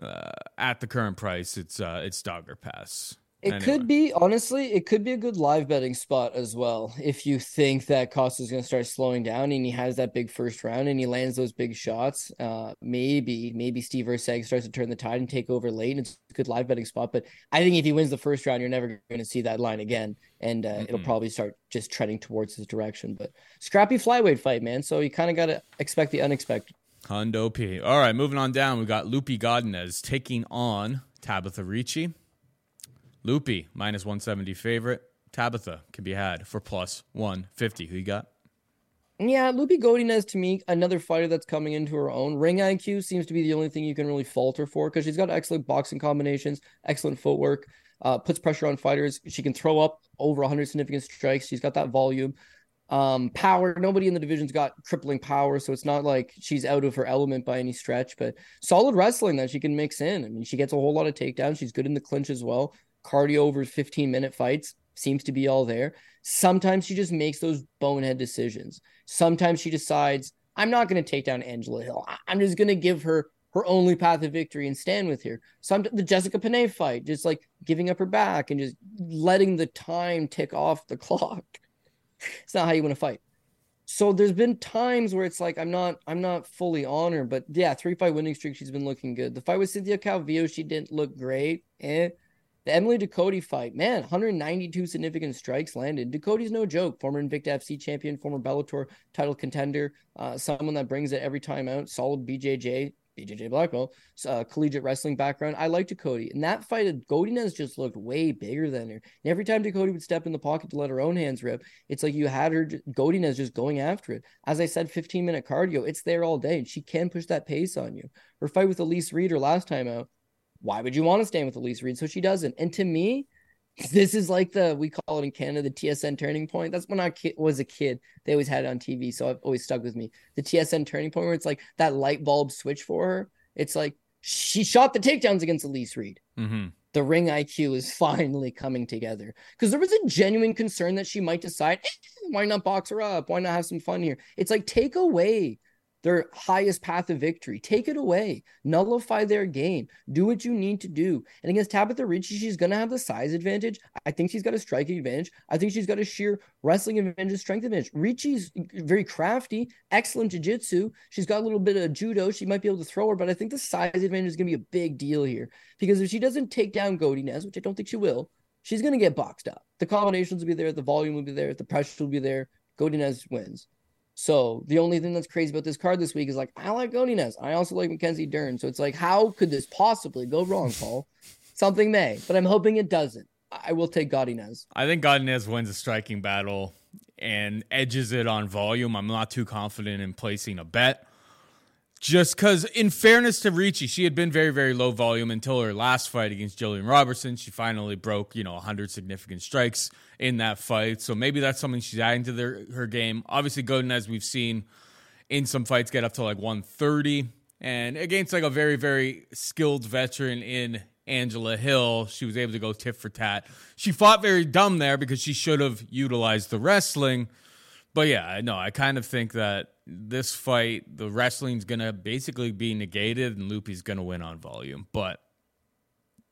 S1: uh, at the current price, it's uh, it's Dog Or Pass.
S2: It anyway. could be honestly, it could be a good live betting spot as well. If you think that Costa is going to start slowing down and he has that big first round and he lands those big shots, uh, maybe maybe Steve Erceg starts to turn the tide and take over late. And it's a good live betting spot. But I think if he wins the first round, you're never going to see that line again, and uh, mm-hmm. it'll probably start just treading towards his direction. But scrappy flyweight fight, man. So you kind of got to expect the unexpected.
S1: Hondo P. All right, moving on down. We got Loopy Godinez taking on Tabatha Ricci. Loopy, minus 170 favorite. Tabatha can be had for plus 150. Who you got?
S2: Yeah, Loopy Godinez to me, another fighter that's coming into her own. Ring IQ seems to be the only thing you can really falter for because she's got excellent boxing combinations, excellent footwork, uh, puts pressure on fighters. She can throw up over 100 significant strikes. She's got that volume. Um, power, nobody in the division's got crippling power, so it's not like she's out of her element by any stretch, but solid wrestling that she can mix in. I mean, she gets a whole lot of takedowns. She's good in the clinch as well. Cardio over 15 minute fights seems to be all there. Sometimes she just makes those bonehead decisions. Sometimes she decides, I'm not going to take down Angela Hill. I'm just going to give her her only path of victory and stand with her. Some the Jessica Penne fight, just like giving up her back and just letting the time tick off the clock it's not how you want to fight. So there's been times where it's like I'm not I'm not fully on her, but yeah, three fight winning streak, she's been looking good. The fight with Cynthia Calvillo, she didn't look great. Eh. The Emily Ducote fight, man, 192 significant strikes landed. Ducote's no joke. Former Invicta FC champion, former Bellator title contender, uh, someone that brings it every time out. Solid BJJ, BJJ black belt, uh, collegiate wrestling background. I like Cody. In that fight, Godinez just looked way bigger than her. And every time Ducote would step in the pocket to let her own hands rip, it's like you had her Godinez just going after it. As I said, 15 minute cardio, it's there all day. And she can push that pace on you. Her fight with Elise Reed her last time out, why would you want to stand with Elise Reed? So she doesn't. And to me, this is like the we call it in Canada the TSN turning point. That's when I was a kid. They always had it on TV, so I've always stuck with me. The TSN turning point where it's like that light bulb switch for her. It's like she shot the takedowns against Elise Reed. Mm-hmm. The ring IQ is finally coming together because there was a genuine concern that she might decide, eh, why not box her up? Why not have some fun here? It's like take away their highest path of victory. Take it away. Nullify their game. Do what you need to do. And against Tabatha Ricci, she's going to have the size advantage. I think she's got a striking advantage. I think she's got a sheer wrestling advantage, strength advantage. Ricci's very crafty, excellent jiu-jitsu. She's got a little bit of judo. She might be able to throw her, but I think the size advantage is going to be a big deal here because if she doesn't take down Godinez, which I don't think she will, she's going to get boxed up. The combinations will be there. The volume will be there. The pressure will be there. Godinez wins. So the only thing that's crazy about this card this week is like I like Godinez. I also like Mackenzie Dern. So it's like, how could this possibly go wrong, Paul? Something may, but I'm hoping it doesn't. I will take Godinez.
S1: I think Godinez wins a striking battle and edges it on volume. I'm not too confident in placing a bet just because, in fairness to Ricci, she had been very, very low volume until her last fight against Jillian Robertson. She finally broke, you know, 100 significant strikes in that fight. So maybe that's something she's adding to their, her game. Obviously, Godin, as we've seen in some fights, get up to like 130. And against like a very, very skilled veteran in Angela Hill, she was able to go tit for tat. She fought very dumb there because she should have utilized the wrestling. But yeah, no, I kind of think that this fight, the wrestling's gonna basically be negated, and Loopy's gonna win on volume. But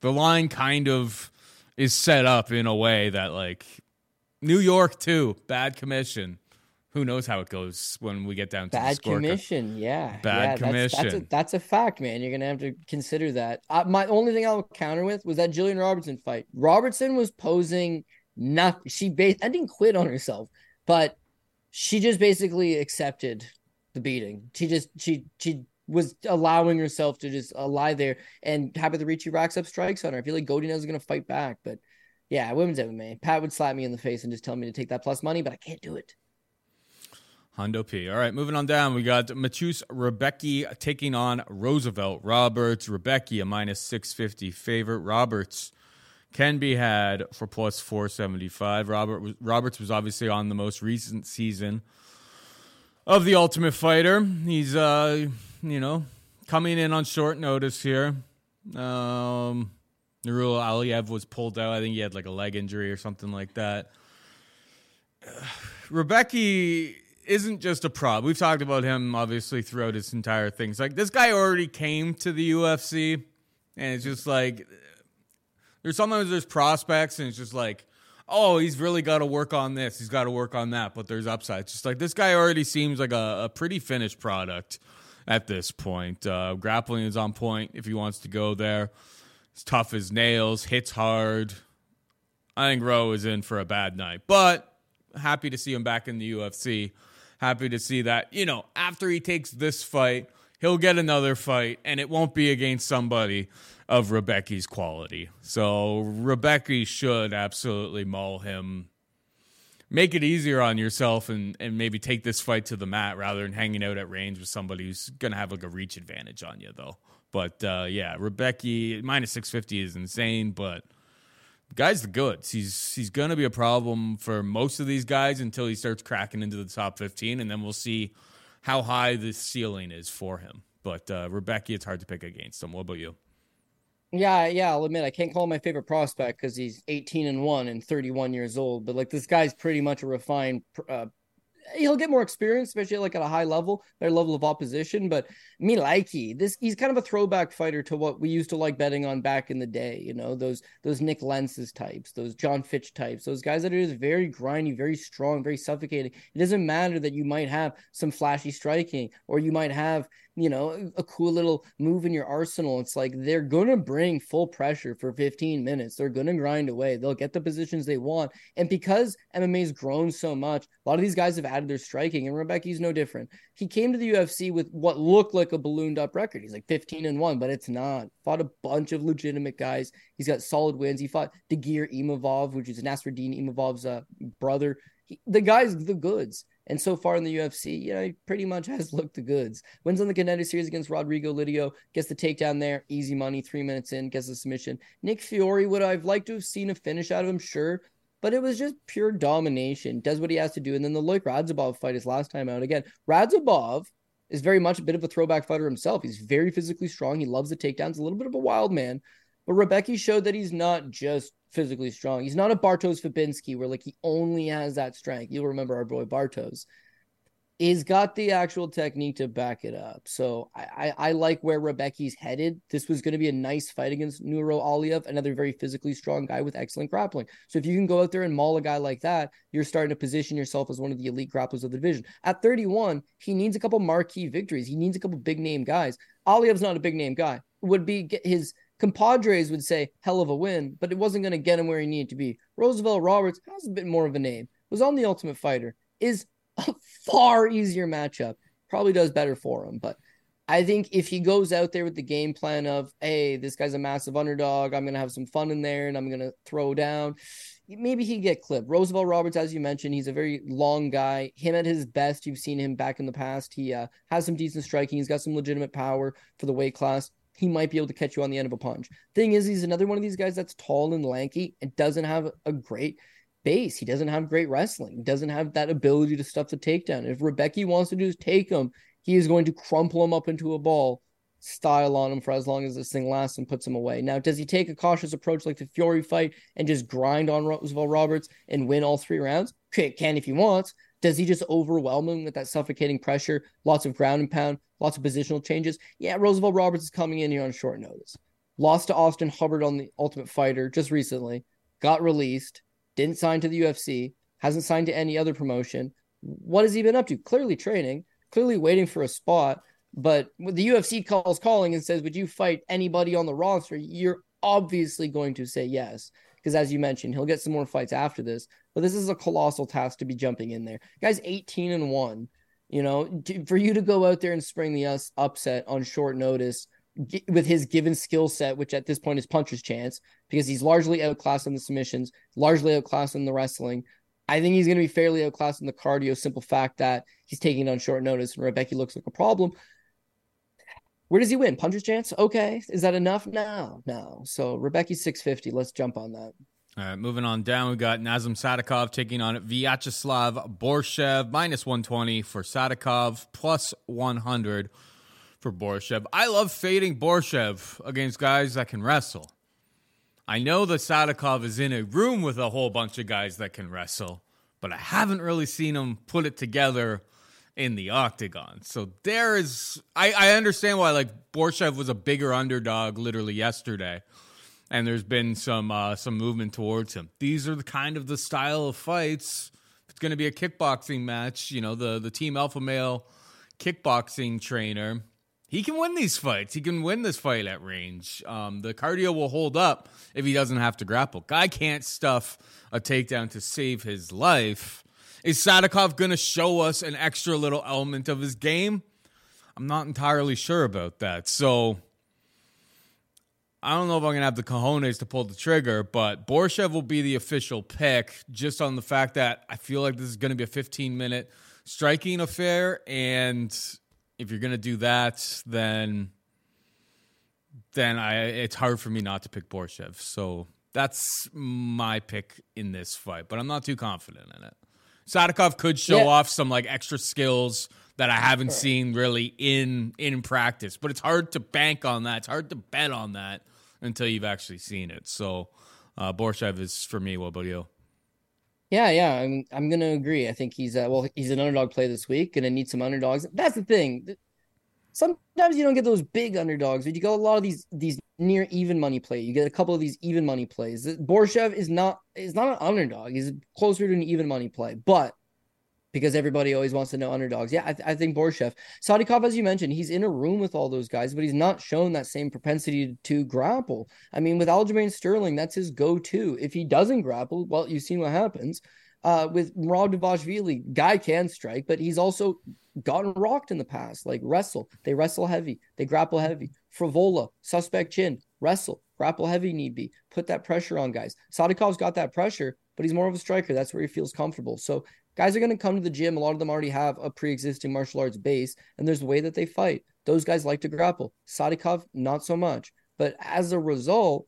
S1: the line kind of is set up in a way that like New York too, bad commission. Who knows how it goes when we get down to the
S2: bad commission? Yeah,
S1: bad
S2: yeah,
S1: commission.
S2: That's, that's, a, that's, a, fact, man. You're gonna have to consider that. Uh, my only thing I'll counter with was that Jillian Robertson fight. Robertson was posing nothing. She based. I didn't quit on herself, but she just basically accepted the beating. She just she she was allowing herself to just uh, lie there and Tabatha Ricci racks up strikes on her. I feel like Godinez is gonna fight back, but yeah, women's MMA. Pat would slap me in the face and just tell me to take that plus money, but I can't do it.
S1: Hondo P. All right, moving on down. We got Mateusz Rebecki taking on Roosevelt Roberts. Rebecki, a minus 650 favorite. Roberts can be had for plus 475. Robert Roberts was obviously on the most recent season of the Ultimate Fighter. He's uh, you know, coming in on short notice here. Um Nurullo Aliev was pulled out. I think he had like a leg injury or something like that. Rebecki isn't just a prop. We've talked about him obviously throughout his entire thing. It's like this guy already came to the UFC, and it's just like there's sometimes there's prospects and it's just like, oh, he's really got to work on this, he's got to work on that, but there's upsides. Just like this guy already seems like a, a pretty finished product at this point. Uh, grappling is on point if he wants to go there. He's tough as nails, hits hard. I think Rowe is in for a bad night, but happy to see him back in the UFC. Happy to see that, you know, after he takes this fight, he'll get another fight, and it won't be against somebody of Rebecki's quality. So Rebecca should absolutely maul him. Make it easier on yourself and, and maybe take this fight to the mat rather than hanging out at range with somebody who's going to have like a reach advantage on you, though. But uh, yeah, Rebecki minus 650 is insane, but guy's the goods. He's he's going to be a problem for most of these guys until he starts cracking into the top 15, and then we'll see how high the ceiling is for him. But uh, Rebecki, it's hard to pick against him. What about you?
S2: Yeah, yeah, I'll admit I can't call him my favorite prospect because he's 18 and one and 31 years old. But like this guy's pretty much a refined. Uh, he'll get more experience, especially like at a high level, their level of opposition. But me likey, this he's kind of a throwback fighter to what we used to like betting on back in the day. You know those those Nik Lentz's types, those Jon Fitch types, those guys that are just very grindy, very strong, very suffocating. It doesn't matter that you might have some flashy striking or you might have you know, a cool little move in your arsenal. It's like they're going to bring full pressure for 15 minutes. They're going to grind away. They'll get the positions they want. And because MMA's grown so much, a lot of these guys have added their striking, and Rebecki's no different. He came to the UFC with what looked like a ballooned up record. He's like 15 and 1, but it's not. Fought a bunch of legitimate guys. He's got solid wins. He fought Dagir Imavov, which is Nassourdine Imavov's uh, brother. He, the guy's the goods. And so far in the UFC, you know, he pretty much has looked the goods. Wins on the contender series against Rodrigo Lidio, gets the takedown there, easy money, three minutes in, gets the submission. Nick Fiore, would I've liked to have seen a finish out of him, sure, but it was just pure domination. Does what he has to do. And then the Loik Radzhabov fight his last time out. Again, Radzhabov is very much a bit of a throwback fighter himself. He's very physically strong. He loves the takedowns, a little bit of a wild man. But Rebecki showed that he's not just physically strong. He's not a Bartosz Fabinski where like he only has that strength. You'll remember our boy Bartosz. He's got the actual technique to back it up. So I, I, I like where Rebecki's headed. This was going to be a nice fight against Nurullo Aliev, another very physically strong guy with excellent grappling. So if you can go out there and maul a guy like that, you're starting to position yourself as one of the elite grapplers of the division. At 31, he needs a couple marquee victories. He needs a couple big name guys. Aliev's not a big name guy. Would be his compadres would say hell of a win, but it wasn't going to get him where he needed to be. Roosevelt Roberts has a bit more of a name. Was on the Ultimate Fighter. Is a far easier matchup. Probably does better for him, but I think if he goes out there with the game plan of, hey, this guy's a massive underdog, I'm gonna have some fun in there and I'm gonna throw down, maybe he get clipped. Roosevelt Roberts, as you mentioned, he's a very long guy. Him at his best, you've seen him back in the past. He uh, has some decent striking. He's got some legitimate power for the weight class he might be able to catch you on the end of a punch. Thing is, he's another one of these guys that's tall and lanky and doesn't have a great base. He doesn't have great wrestling. He doesn't have that ability to stuff the takedown. If Rebecki wants to do is take him, he is going to crumple him up into a ball, style on him for as long as this thing lasts and puts him away. Now, does he take a cautious approach like the Fury fight and just grind on Roosevelt Roberts and win all three rounds? Okay, can if he wants. Does he just overwhelm him with that suffocating pressure, lots of ground and pound, lots of positional changes? Yeah, Roosevelt Roberts is coming in here on short notice. Lost to Austin Hubbard on the Ultimate Fighter just recently, got released, didn't sign to the UFC, hasn't signed to any other promotion. What has he been up to? Clearly training, clearly waiting for a spot. But the UFC calls calling and says, Would you fight anybody on the roster? You're obviously going to say yes. Because as you mentioned, he'll get some more fights after this. But this is a colossal task to be jumping in there. Guys, 18 and 1. You know, for you to go out there and spring the us upset on short notice with his given skill set, which at this point is puncher's chance, because he's largely outclassed in the submissions, largely outclassed in the wrestling. I think he's going to be fairly outclassed in the cardio. Simple fact that he's taking it on short notice, and Rebecki looks like a problem. Where does he win? Puncher's chance? Okay. Is that enough? No, no. So Rebecki's 650. Let's jump on that.
S1: All right, moving on down, We've got Nazim Sadykhov taking on Viacheslav Borshchev, minus 120 for Sadykhov, plus 100 for Borshchev. I love fading Borshchev against guys that can wrestle. I know that Sadykhov is in a room with a whole bunch of guys that can wrestle, but I haven't really seen him put it together in the octagon. So there is, I, I understand why like Borshchev was a bigger underdog literally yesterday, and there's been some uh, some movement towards him. These are the kind of the style of fights. If It's going to be a kickboxing match. You know, the the team alpha male kickboxing trainer. He can win these fights. He can win this fight at range. Um, the cardio will hold up if he doesn't have to grapple. Guy can't stuff a takedown to save his life. Is Sadykhov going to show us an extra little element of his game? I'm not entirely sure about that. So I don't know if I'm going to have the cojones to pull the trigger, but Borshchev will be the official pick just on the fact that I feel like this is going to be a 15 minute striking affair. And if you're going to do that, then then I it's hard for me not to pick Borshchev. So that's my pick in this fight, but I'm not too confident in it. Sadykhov could show yeah. off some like extra skills that I haven't seen really in in practice, but it's hard to bank on that. It's hard to bet on that until you've actually seen it. So uh, Borshchev is for me. What about you?
S2: Yeah, yeah, I'm I'm gonna agree. I think he's uh, well, he's an underdog play this week, gonna need some underdogs. That's the thing sometimes you don't get those big underdogs, but you get a lot of these these near even money play. You get a couple of these even money plays. Borshchev is not is not an underdog. He's closer to an even money play, but because everybody always wants to know underdogs. Yeah, I, th- I think Borshchev, Sadykhov, as you mentioned, he's in a room with all those guys, but he's not shown that same propensity to, grapple. I mean, with Aljamain Sterling, that's his go-to. If he doesn't grapple, well, you've seen what happens. Uh, with Rob Dvalishvili, guy can strike, but he's also gotten rocked in the past. Like wrestle, they wrestle heavy, they grapple heavy. Frevola, suspect chin, wrestle, grapple heavy need be, put that pressure on guys. Sadykhov's got that pressure, but he's more of a striker. That's where he feels comfortable. So guys are going to come to the gym. A lot of them already have a pre-existing martial arts base, and there's a way that they fight. Those guys like to grapple. Sadykhov, not so much. But as a result,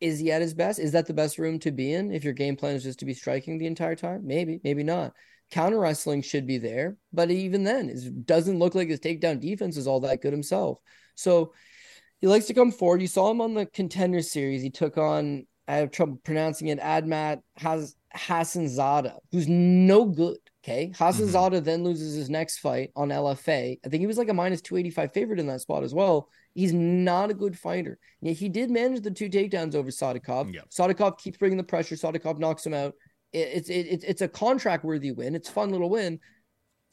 S2: is he at his best? Is that the best room to be in if your game plan is just to be striking the entire time? Maybe, maybe not. Counter wrestling should be there, but even then, it doesn't look like his takedown defense is all that good himself. So he likes to come forward. You saw him on the contender series. He took on I have trouble pronouncing it. Admat has Hassanzada, who's no good. Okay. Hassanzada mm-hmm. then loses his next fight on LFA. I think he was like a minus 285 favorite in that spot as well. He's not a good fighter. Yet he did manage the two takedowns over Sadykhov. Yep. Sadykhov keeps bringing the pressure. Sadykhov knocks him out. It, it's it, it's a contract worthy win. It's fun little win.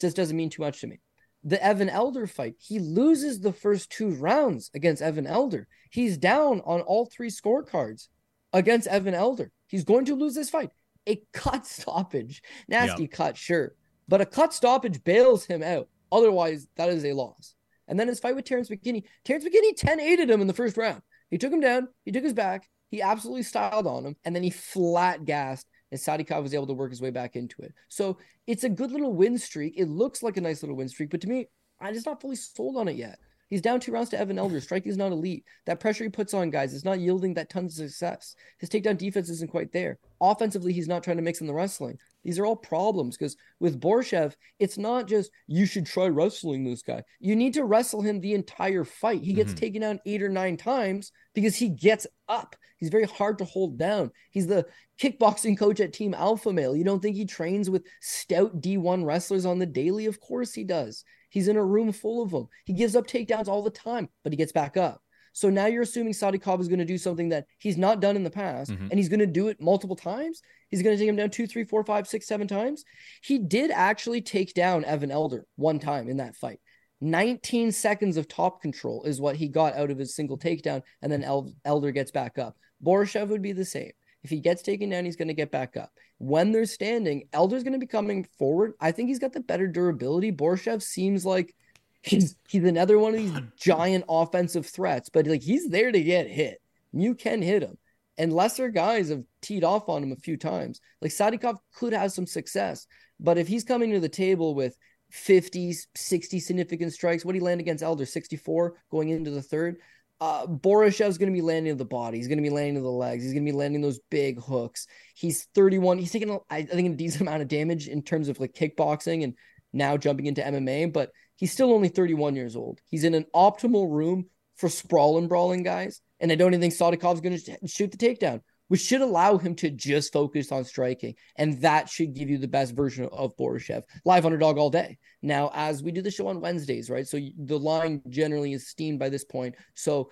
S2: Just doesn't mean too much to me. The Evan Elder fight, he loses the first two rounds against Evan Elder. He's down on all three scorecards against Evan Elder. He's going to lose this fight. A cut stoppage, nasty yep. cut, sure, but a cut stoppage bails him out. Otherwise, that is a loss. And then his fight with Terrence McKinney. Terrence McKinney 10 8 him in the first round. He took him down, he took his back, he absolutely styled on him, and then he flat gassed. And Sadykhov was able to work his way back into it. So it's a good little win streak. It looks like a nice little win streak, but to me, I'm just not fully sold on it yet. He's down two rounds to Evan Elder. Striking is not elite. That pressure he puts on guys is not yielding that tons of success. His takedown defense isn't quite there. Offensively, he's not trying to mix in the wrestling. These are all problems because with Borshchev, it's not just you should try wrestling this guy. You need to wrestle him the entire fight. He gets mm-hmm. taken down eight or nine times because he gets up. He's very hard to hold down. He's the kickboxing coach at Team Alpha Male. You don't think he trains with stout D1 wrestlers on the daily? Of course he does. He's in a room full of them. He gives up takedowns all the time, but he gets back up. So now you're assuming Sadykhov is going to do something that he's not done in the past, mm-hmm. and he's going to do it multiple times. He's going to take him down two, three, four, five, six, seven times. He did actually take down Evan Elder one time in that fight. 19 seconds of top control is what he got out of his single takedown, and then El- Elder gets back up. Borshchev would be the same. If he gets taken down, he's going to get back up. When they're standing, Elder's going to be coming forward. I think he's got the better durability. Borshchev seems like he's he's another one of these giant offensive threats, but like he's there to get hit. You can hit him. And lesser guys have teed off on him a few times. Like Sadykhov could have some success, but if he's coming to the table with 50, 60 significant strikes, what he land against Elder? 64 going into the third uh, Borshchev's going to be landing the body. He's going to be landing the legs. He's going to be landing those big hooks. He's 31. He's taking, I think, a decent amount of damage in terms of like kickboxing and now jumping into MMA, but he's still only 31 years old. He's in an optimal room for sprawling, brawling guys. And I don't even think Sadykhov's going to shoot the takedown, which should allow him to just focus on striking. And that should give you the best version of Borshchev. Live underdog all day. Now, as we do the show on Wednesdays, right? So the line generally is steamed by this point. So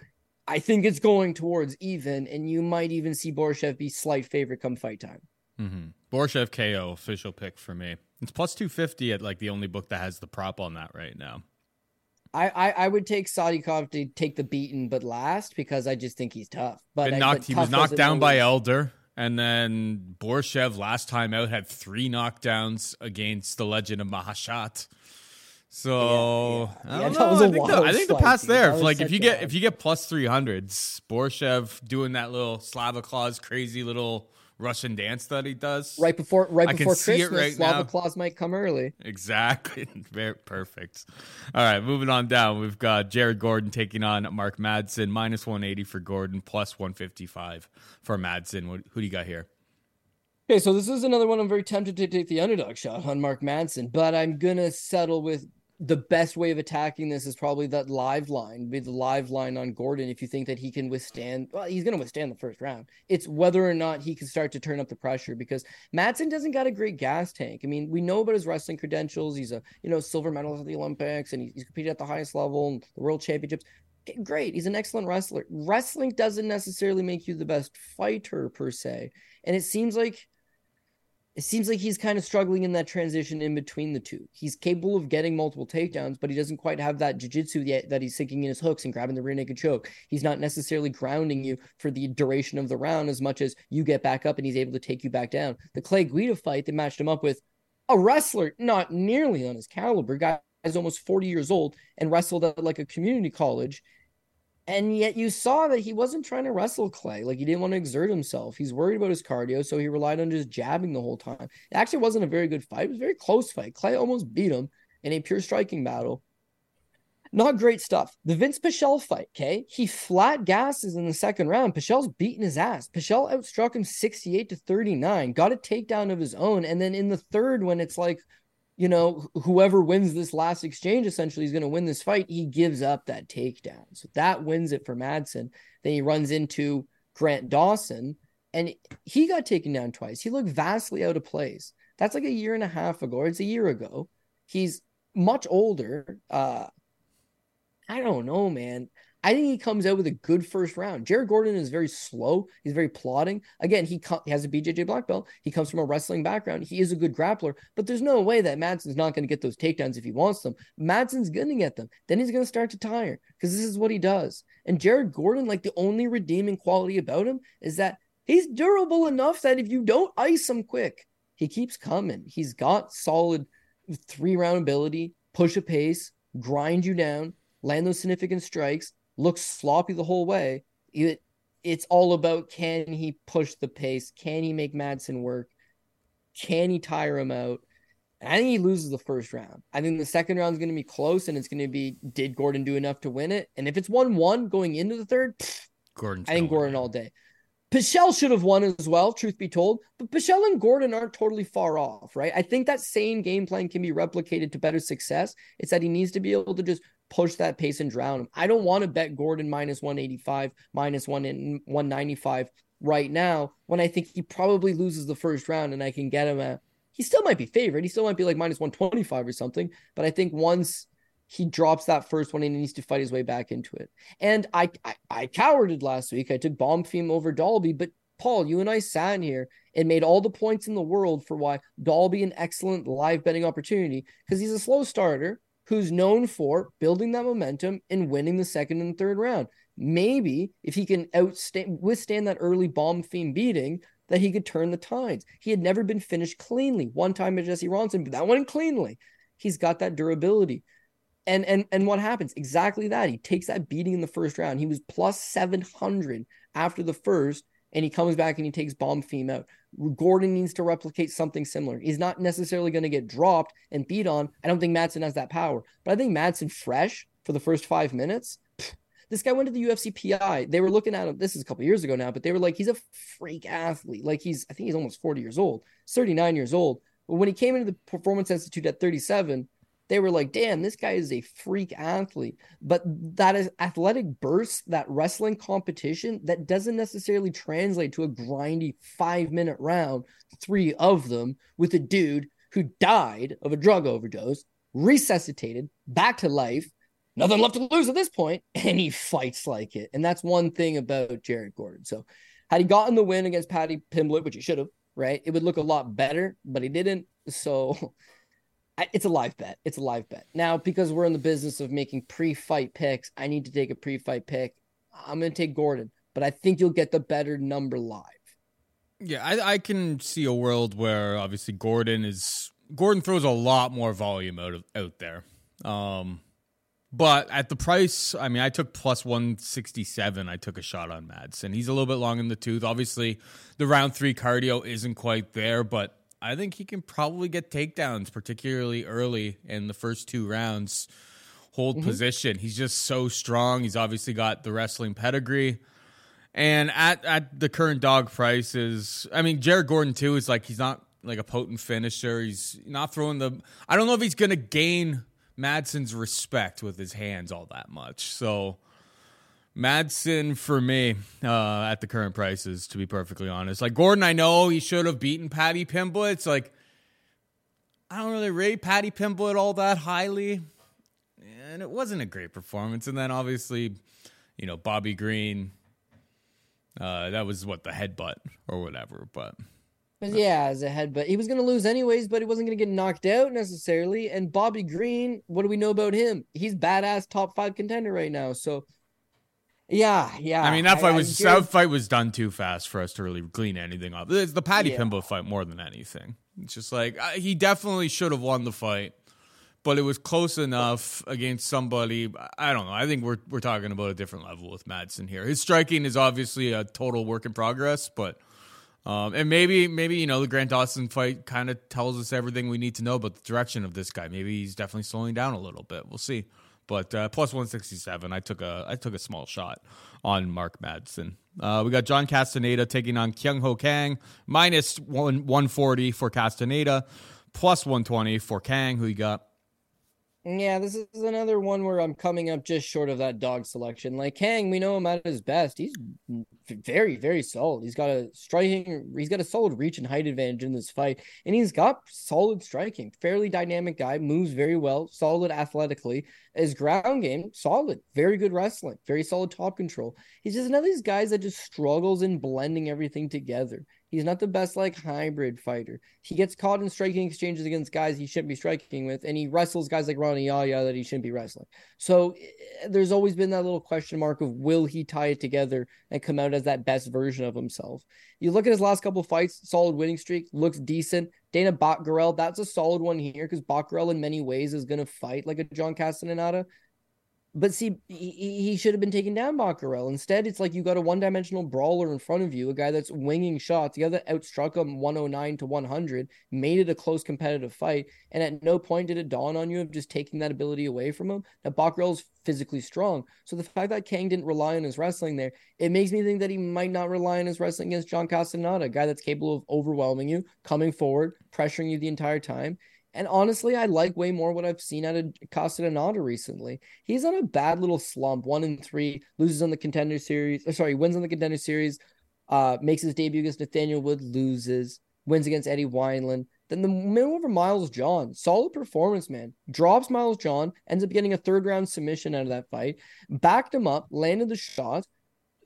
S2: I think it's going towards even, and you might even see Borshchev be slight favorite come fight time.
S1: Mm-hmm. Borshchev KO official pick for me. It's plus two fifty at like the only book that has the prop on that right now.
S2: I, I, I would take Sadykhov to take the beaten, but last because I just think he's tough. But,
S1: knocked,
S2: but
S1: he was knocked down by Elder, and then Borshchev last time out had three knockdowns against the legend of Mahashat. So yeah, yeah. I, yeah, I, think the, I think the pass there. Like if you get if you get plus three hundreds, Borshchev doing that little Slava Claus crazy little Russian dance that he does
S2: right before right I before Christmas. Right Slava now. Claus might come early.
S1: Exactly, very perfect. All right, moving on down. We've got Jared Gordon taking on Mark Madsen, minus one eighty for Gordon, plus one fifty five for Madsen. What, who do you got here?
S2: Okay, so this is another one I'm very tempted to take the underdog shot on Mark Madsen, but I'm gonna settle with the best way of attacking this is probably that live line, be the live line on Gordon. If you think that he can withstand, well, he's going to withstand the first round. It's whether or not he can start to turn up the pressure because Madsen doesn't got a great gas tank. I mean, we know about his wrestling credentials. He's a you know silver medalist at the Olympics and he's competed at the highest level and the World Championships. Great, he's an excellent wrestler. Wrestling doesn't necessarily make you the best fighter per se, and it seems like it seems like he's kind of struggling in that transition in between the two. He's capable of getting multiple takedowns, but he doesn't quite have that jiu-jitsu yet that he's sinking in his hooks and grabbing the rear naked choke. He's not necessarily grounding you for the duration of the round as much as you get back up and he's able to take you back down. The Clay Guida fight that matched him up with a wrestler not nearly on his caliber, guy is almost 40 years old and wrestled at like a community college and yet you saw that he wasn't trying to wrestle Clay. Like he didn't want to exert himself. He's worried about his cardio, so he relied on just jabbing the whole time. It actually wasn't a very good fight. It was a very close fight. Clay almost beat him in a pure striking battle. Not great stuff. The Vince Pichel fight, okay? He flat gasses in the second round. Pichel's beating his ass. Pichel outstruck him 68 to 39, got a takedown of his own. And then in the third, when it's like, you know, whoever wins this last exchange essentially is going to win this fight. He gives up that takedown. So that wins it for Madsen. Then he runs into Grant Dawson and he got taken down twice. He looked vastly out of place. That's like a year and a half ago, or it's a year ago. He's much older. Uh, I don't know, man. I think he comes out with a good first round. Jared Gordon is very slow. He's very plodding. Again, he, co- he has a BJJ black belt. He comes from a wrestling background. He is a good grappler, but there's no way that Madsen's not going to get those takedowns if he wants them. Madsen's going to get them. Then he's going to start to tire because this is what he does. And Jared Gordon, like the only redeeming quality about him is that he's durable enough that if you don't ice him quick, he keeps coming. He's got solid three round ability, push a pace, grind you down, land those significant strikes looks sloppy the whole way. It, it's all about can he push the pace? Can he make Madsen work? Can he tire him out? I think he loses the first round. I think the second round is going to be close, and it's going to be did Gordon do enough to win it? And if it's one one going into the third, Gordon, I think Gordon all day. Pichel should have won as well, truth be told. But Pichel and Gordon aren't totally far off, right? I think that same game plan can be replicated to better success. It's that he needs to be able to just push that pace and drown him. I don't want to bet Gordon minus 185, minus 195 right now when I think he probably loses the first round and I can get him at he still might be favored. He still might be like minus 125 or something. But I think once he drops that first one and he needs to fight his way back into it. And I I, I cowarded last week. I took Bonfim over Dalby, but Paul, you and I sat in here and made all the points in the world for why Dalby an excellent live betting opportunity because he's a slow starter who's known for building that momentum and winning the second and third round. Maybe if he can outstand withstand that early Bonfim beating, that he could turn the tides. He had never been finished cleanly. One time at Jesse Ronson, but that went cleanly. He's got that durability. And and and what happens? Exactly that. He takes that beating in the first round. He was plus 700 after the first, and he comes back and he takes Bonfim out. Gordon needs to replicate something similar. He's not necessarily going to get dropped and beat on. I don't think Madsen has that power, but I think Madsen fresh for the first five minutes. this guy went to the UFC PI. They were looking at him. This is a couple years ago now, but they were like, he's a freak athlete. Like he's, I think he's almost 40 years old, 39 years old. But when he came into the Performance Institute at 37, they were like, damn, this guy is a freak athlete. But that is athletic burst, that wrestling competition, that doesn't necessarily translate to a grindy five minute round, three of them with a dude who died of a drug overdose, resuscitated back to life, nothing left to lose at this point, and he fights like it. And that's one thing about Jared Gordon. So had he gotten the win against Paddy Pimblett, which he should have, right? It would look a lot better, but he didn't. So it's a live bet. It's a live bet. Now, because we're in the business of making pre-fight picks, I need to take a pre-fight pick. I'm going to take Gordon, but I think you'll get the better number live.
S1: Yeah, I, I can see a world where obviously Gordon is Gordon throws a lot more volume out of, out there. Um, but at the price, I mean, I took plus 167. I took a shot on Madsen. He's a little bit long in the tooth. Obviously, the round three cardio isn't quite there, but I think he can probably get takedowns, particularly early in the first two rounds. Hold mm-hmm. position. He's just so strong. He's obviously got the wrestling pedigree. And at, at the current dog prices, I mean, Jared Gordon, too, is like, he's not like a potent finisher. He's not throwing the. I don't know if he's going to gain Madsen's respect with his hands all that much. So Madsen for me uh, at the current prices, to be perfectly honest. Like Gordon, I know he should have beaten Paddy Pimblett. Like I don't really rate Paddy Pimblett all that highly, and it wasn't a great performance. And then obviously, you know, Bobby Green. Uh, that was what the headbutt or whatever, but
S2: But yeah, as a headbutt, he was going to lose anyways, but he wasn't going to get knocked out necessarily. And Bobby Green, what do we know about him? He's badass top five contender right now. So, yeah, yeah.
S1: I mean, that fight I, was that fight was done too fast for us to really glean anything up. It's the Paddy yeah. Pimblett fight more than anything. It's just like uh, he definitely should have won the fight, but it was close enough against somebody. I don't know. I think we're we're talking about a different level with Madsen here. His striking is obviously a total work in progress, but um, and maybe, maybe you know, the Grant Dawson fight kind of tells us everything we need to know about the direction of this guy. Maybe he's definitely slowing down a little bit. We'll see. But uh, plus one sixty seven, I took a I took a small shot on Mark Madsen. Uh, we got John Castaneda taking on Kyung Ho Kang minus one one forty for Castaneda, plus one twenty for Kang. Who you got?
S2: Yeah, this is another one where I'm coming up just short of that dog selection. Like Kang, we know him at his best. He's very, very solid. He's got a striking, he's got a solid reach and height advantage in this fight, and he's got solid striking. Fairly dynamic guy, moves very well, solid athletically. His ground game, solid, very good wrestling, very solid top control. He's just another of these guys that just struggles in blending everything together. He's not the best like hybrid fighter. He gets caught in striking exchanges against guys he shouldn't be striking with, and he wrestles guys like Rani Yahya that he shouldn't be wrestling. So eh, there's always been that little question mark of will he tie it together and come out as that best version of himself. You look at his last couple fights, solid winning streak, looks decent. Danaa Batgerel, that's a solid one here because Batgerel in many ways is going to fight like a John Castaneda. But see, he, he should have been taken down Batgerel. Instead, it's like you got a one dimensional brawler in front of you, a guy that's winging shots. The other outstruck him 109 to 100, made it a close competitive fight. And at no point did it dawn on you of just taking that ability away from him. Now, Batgerel's physically strong. So the fact that Kang didn't rely on his wrestling there, it makes me think that he might not rely on his wrestling against John Castaneda, a guy that's capable of overwhelming you, coming forward, pressuring you the entire time. And honestly, I like way more what I've seen out of Castaneda recently. He's on a bad little slump, one and three, loses on the contender series. Or sorry, wins on the contender series, uh, makes his debut against Nathaniel Wood, loses, wins against Eddie Wineland. Then the middle over Miles John, solid performance, man. Drops Miles John, ends up getting a third round submission out of that fight, backed him up, landed the shot,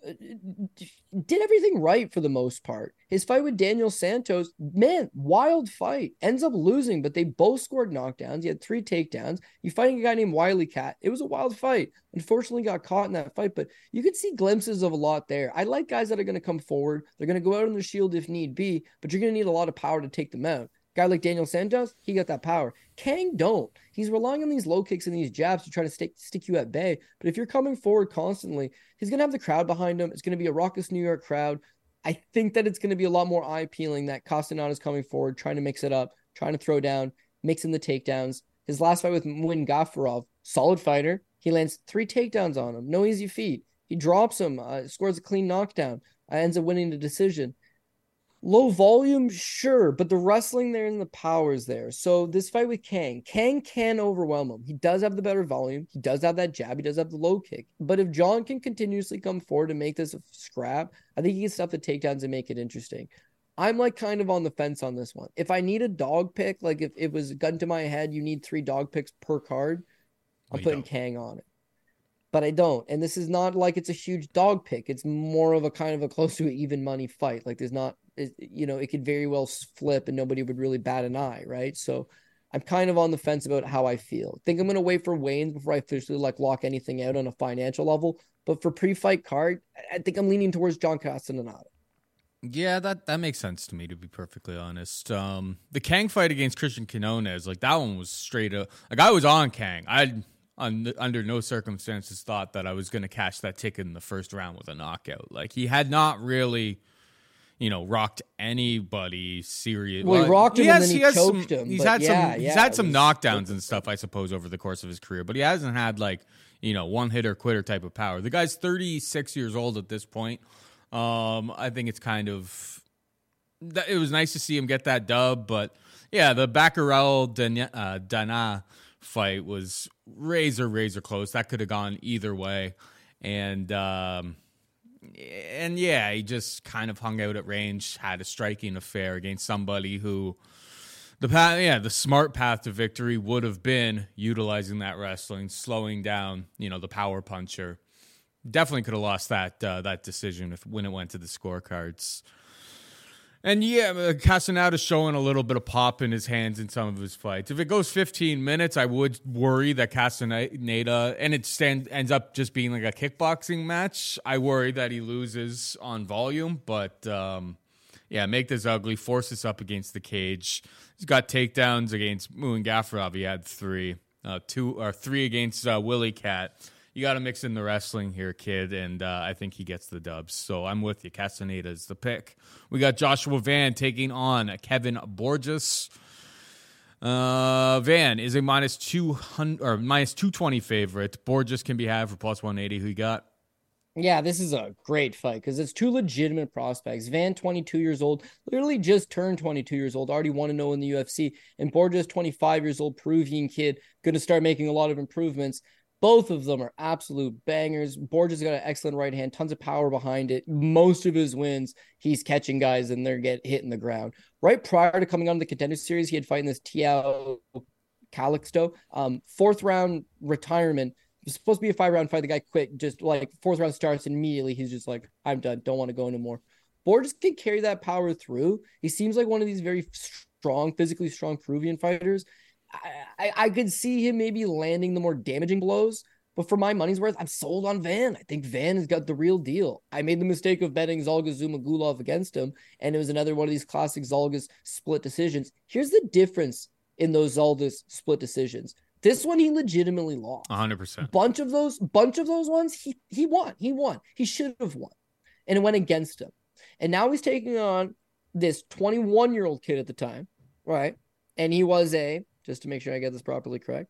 S2: did everything right for the most part. His fight with Daniel Santos, man, wild fight. Ends up losing, but they both scored knockdowns. He had three takedowns. You fighting a guy named Wiley Cat. It was a wild fight. Unfortunately, got caught in that fight, but you could see glimpses of a lot there. I like guys that are going to come forward. They're going to go out on the shield if need be, but you're going to need a lot of power to take them out. Guy like Daniel Santos, he got that power. Kang don't. He's relying on these low kicks and these jabs to try to stick stick you at bay. But if you're coming forward constantly, he's gonna have the crowd behind him. It's gonna be a raucous New York crowd. I think that it's gonna be a lot more eye appealing that Castaneda is coming forward, trying to mix it up, trying to throw down, mixing the takedowns. His last fight with Muin Gafurov, solid fighter. He lands three takedowns on him, no easy feat. He drops him, uh, scores a clean knockdown, uh, ends up winning the decision. Low volume, sure, but the wrestling there and the power is there. So this fight with Kang, Kang can overwhelm him. He does have the better volume. He does have that jab. He does have the low kick. But if John can continuously come forward and make this a scrap, I think he can stuff the takedowns and make it interesting. I'm like kind of on the fence on this one. If I need a dog pick, like if it was a gun to my head, you need three dog picks per card. I'm putting don't. Kang on it but I don't. And this is not like it's a huge dog pick. It's more of a kind of a close to an even money fight. Like there's not, you know, it could very well flip and nobody would really bat an eye, right? So I'm kind of on the fence about how I feel. I think I'm going to wait for Wayne before I officially like lock anything out on a financial level. But for pre-fight card, I think I'm leaning towards John Castaneda.
S1: Yeah, that that makes sense to me to be perfectly honest. Um, the Kang fight against Christian Quinones, like that one was straight up. Like I was on Kang. I under no circumstances thought that I was going to catch that ticket in the first round with a knockout. Like he had not really, you know, rocked anybody serious.
S2: Well, he rocked him he has, and then he, he choked some, him.
S1: He's had yeah, some. Yeah, he's had some knockdowns and stuff, I suppose, over the course of his career, but he hasn't had like you know one hitter quitter type of power. The guy's thirty six years old at this point. Um, I think it's kind of. It was nice to see him get that dub, but yeah, the Batgerel Dana, uh, Dana fight was razor razor close. That could have gone either way, and um, and yeah, he just kind of hung out at range, had a striking affair against somebody who the path, yeah, the smart path to victory would have been utilizing that wrestling, slowing down, you know, the power puncher. Definitely could have lost that uh, that decision if when it went to the scorecards. And yeah, uh, Castaneda showing a little bit of pop in his hands in some of his fights. If it goes 15 minutes, I would worry that Castaneda, and it stand, ends up just being like a kickboxing match. I worry that he loses on volume, but um, yeah, make this ugly, force this up against the cage. He's got takedowns against Muin Gafurov. He had three, uh, two or three against uh, Willie Cat you got to mix in the wrestling here, kid, and uh, I think he gets the dubs. So I'm with you. Castaneda is the pick. We got Joshua Van taking on Kevin Borjas. Uh, Van is a minus two hundred or minus two twenty favorite. Borjas can be had for plus one eighty. Who you got?
S2: Yeah, this is a great fight because it's two legitimate prospects. Van, 22 years old, literally just turned 22 years old, already want to know in the UFC. And Borjas, 25 years old, Peruvian kid, going to start making a lot of improvements. Both of them are absolute bangers. Borjas got an excellent right hand, tons of power behind it. Most of his wins, he's catching guys and they're get hit in the ground. Right prior to coming on the contender series, he had fighting this Tiao Calixto. Um, fourth round retirement. It was supposed to be a five round fight. The guy quit just like fourth round starts immediately he's just like, I'm done. Don't want to go anymore. Borjas can carry that power through. He seems like one of these very strong, physically strong Peruvian fighters. I, I could see him maybe landing the more damaging blows. But for my money's worth, I'm sold on Van. I think Van has got the real deal. I made the mistake of betting Zhalgas Zhumagulov against him, and it was another one of these classic Zhalgas split decisions. Here's the difference in those Zhalgas split decisions. This one he legitimately lost.
S1: 100%.
S2: Bunch of those bunch of those ones he he won. He won. He should have won. And it went against him. And now he's taking on this 21-year-old kid at the time, right? And he was a just to make sure I get this properly correct.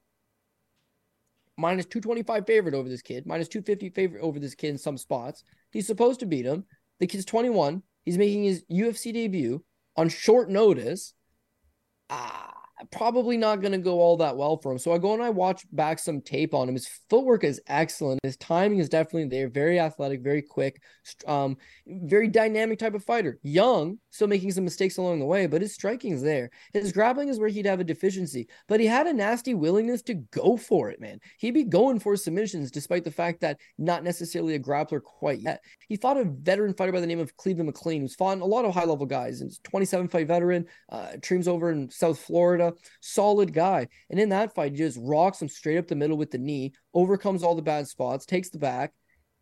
S2: Minus 225 favorite over this kid, minus 250 favorite over this kid in some spots. He's supposed to beat him. The kid's 21. He's making his UFC debut on short notice. Ah, probably not going to go all that well for him. So I go and I watch back some tape on him. His footwork is excellent. His timing is definitely there. Very athletic, very quick, um, very dynamic type of fighter. Young, still making some mistakes along the way, but his striking is there. His grappling is where he'd have a deficiency, but he had a nasty willingness to go for it, man. He'd be going for submissions despite the fact that not necessarily a grappler quite yet. He fought a veteran fighter by the name of Cleveland McLean, who's fought a lot of high level guys and 27 fight veteran, uh, over in South Florida solid guy. And in that fight, he just rocks him straight up the middle with the knee, overcomes all the bad spots, takes the back.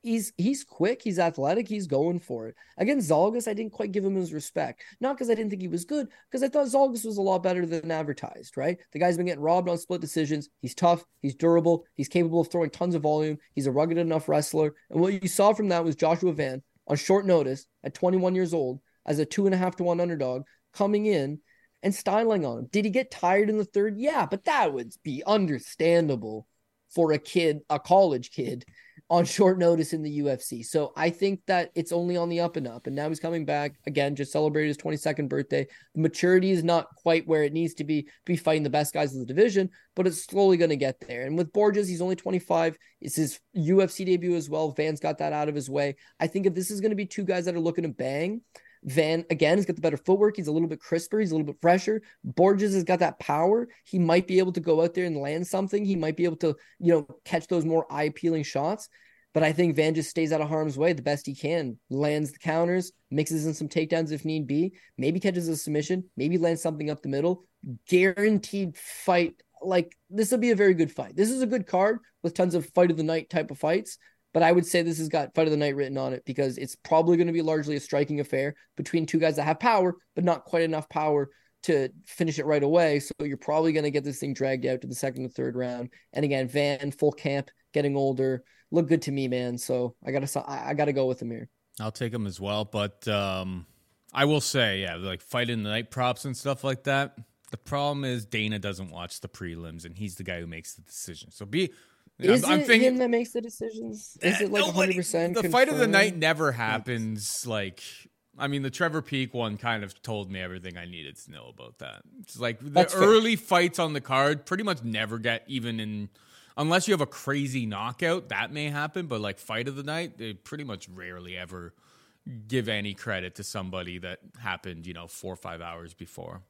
S2: He's he's quick, he's athletic, he's going for it. Against Zhalgas, I didn't quite give him his respect. Not because I didn't think he was good, because I thought Zhalgas was a lot better than advertised, right? The guy's been getting robbed on split decisions. He's tough, he's durable, he's capable of throwing tons of volume, he's a rugged enough wrestler. And what you saw from that was Joshua Van on short notice at 21 years old as a two and a half to one underdog coming in and styling on him. Did he get tired in the third? Yeah, but that would be understandable for a kid, a college kid, on short notice in the UFC. So I think that it's only on the up and up. And now he's coming back again, just celebrated his 22nd birthday. The maturity is not quite where it needs to be be fighting the best guys in the division, but it's slowly going to get there. And with Borjas, he's only 25. It's his UFC debut as well. Van's got that out of his way. I think if this is going to be two guys that are looking to bang, Van again has got the better footwork. He's a little bit crisper. He's a little bit fresher. Borjas has got that power. He might be able to go out there and land something. He might be able to, you know, catch those more eye appealing shots. But I think Van just stays out of harm's way the best he can, lands the counters, mixes in some takedowns if need be, maybe catches a submission, maybe lands something up the middle. Guaranteed fight. Like this will be a very good fight. This is a good card with tons of fight of the night type of fights. But I would say this has got fight of the night written on it because it's probably going to be largely a striking affair between two guys that have power, but not quite enough power to finish it right away. So you're probably going to get this thing dragged out to the second and third round. And again, Van full camp, getting older, look good to me, man. So I gotta I gotta go with him here.
S1: I'll take him as well, but um, I will say, yeah, like fighting the night props and stuff like that. The problem is Dana doesn't watch the prelims, and he's the guy who makes the decision. So be
S2: is I'm, it I'm thinking, him that makes the decisions? Eh, is it like 100 percent?
S1: The fight of the night never happens. Like, I mean, the Trevor Peak one kind of told me everything I needed to know about that. It's like the That's early fair. fights on the card pretty much never get even in, unless you have a crazy knockout. That may happen, but like fight of the night, they pretty much rarely ever give any credit to somebody that happened, you know, four or five hours before.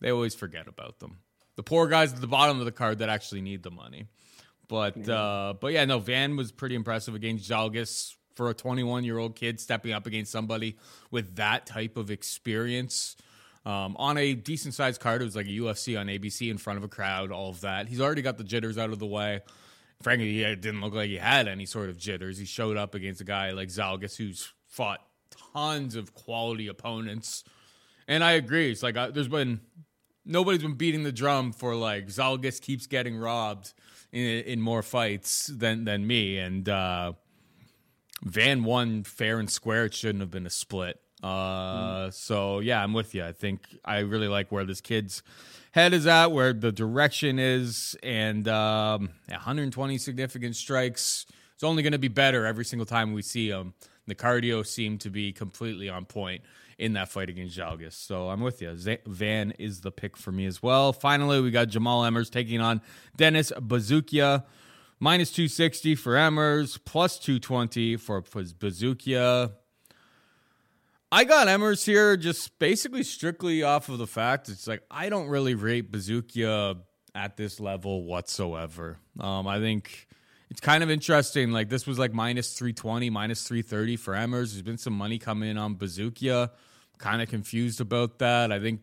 S1: They always forget about them. The poor guys at the bottom of the card that actually need the money. But yeah. uh, but yeah, no, Van was pretty impressive against Zhalgas. for a 21 year old kid stepping up against somebody with that type of experience. Um, on a decent sized card, it was like a UFC on ABC in front of a crowd, all of that. He's already got the jitters out of the way. Frankly, he didn't look like he had any sort of jitters. He showed up against a guy like Zhalgas, who's fought tons of quality opponents. And I agree. It's like uh, there's been nobody's been beating the drum for like Zhalgas keeps getting robbed in, in more fights than than me. And uh, Van won fair and square. It shouldn't have been a split. Uh, mm. So yeah, I'm with you. I think I really like where this kid's head is at, where the direction is, and um, 120 significant strikes. It's only going to be better every single time we see him. The cardio seemed to be completely on point in that fight against Zhalgas. So I'm with you. Van is the pick for me as well. Finally, we got Jamall Emmers taking on Dennis Buzukja. Minus 260 for Emmers, plus 220 for Buzukja. I got Emmers here just basically strictly off of the fact it's like I don't really rate Buzukja at this level whatsoever. Um, I think it's kind of interesting. Like this was like minus 320, minus 330 for Emmers. There's been some money coming in on Buzukja kind of confused about that. I think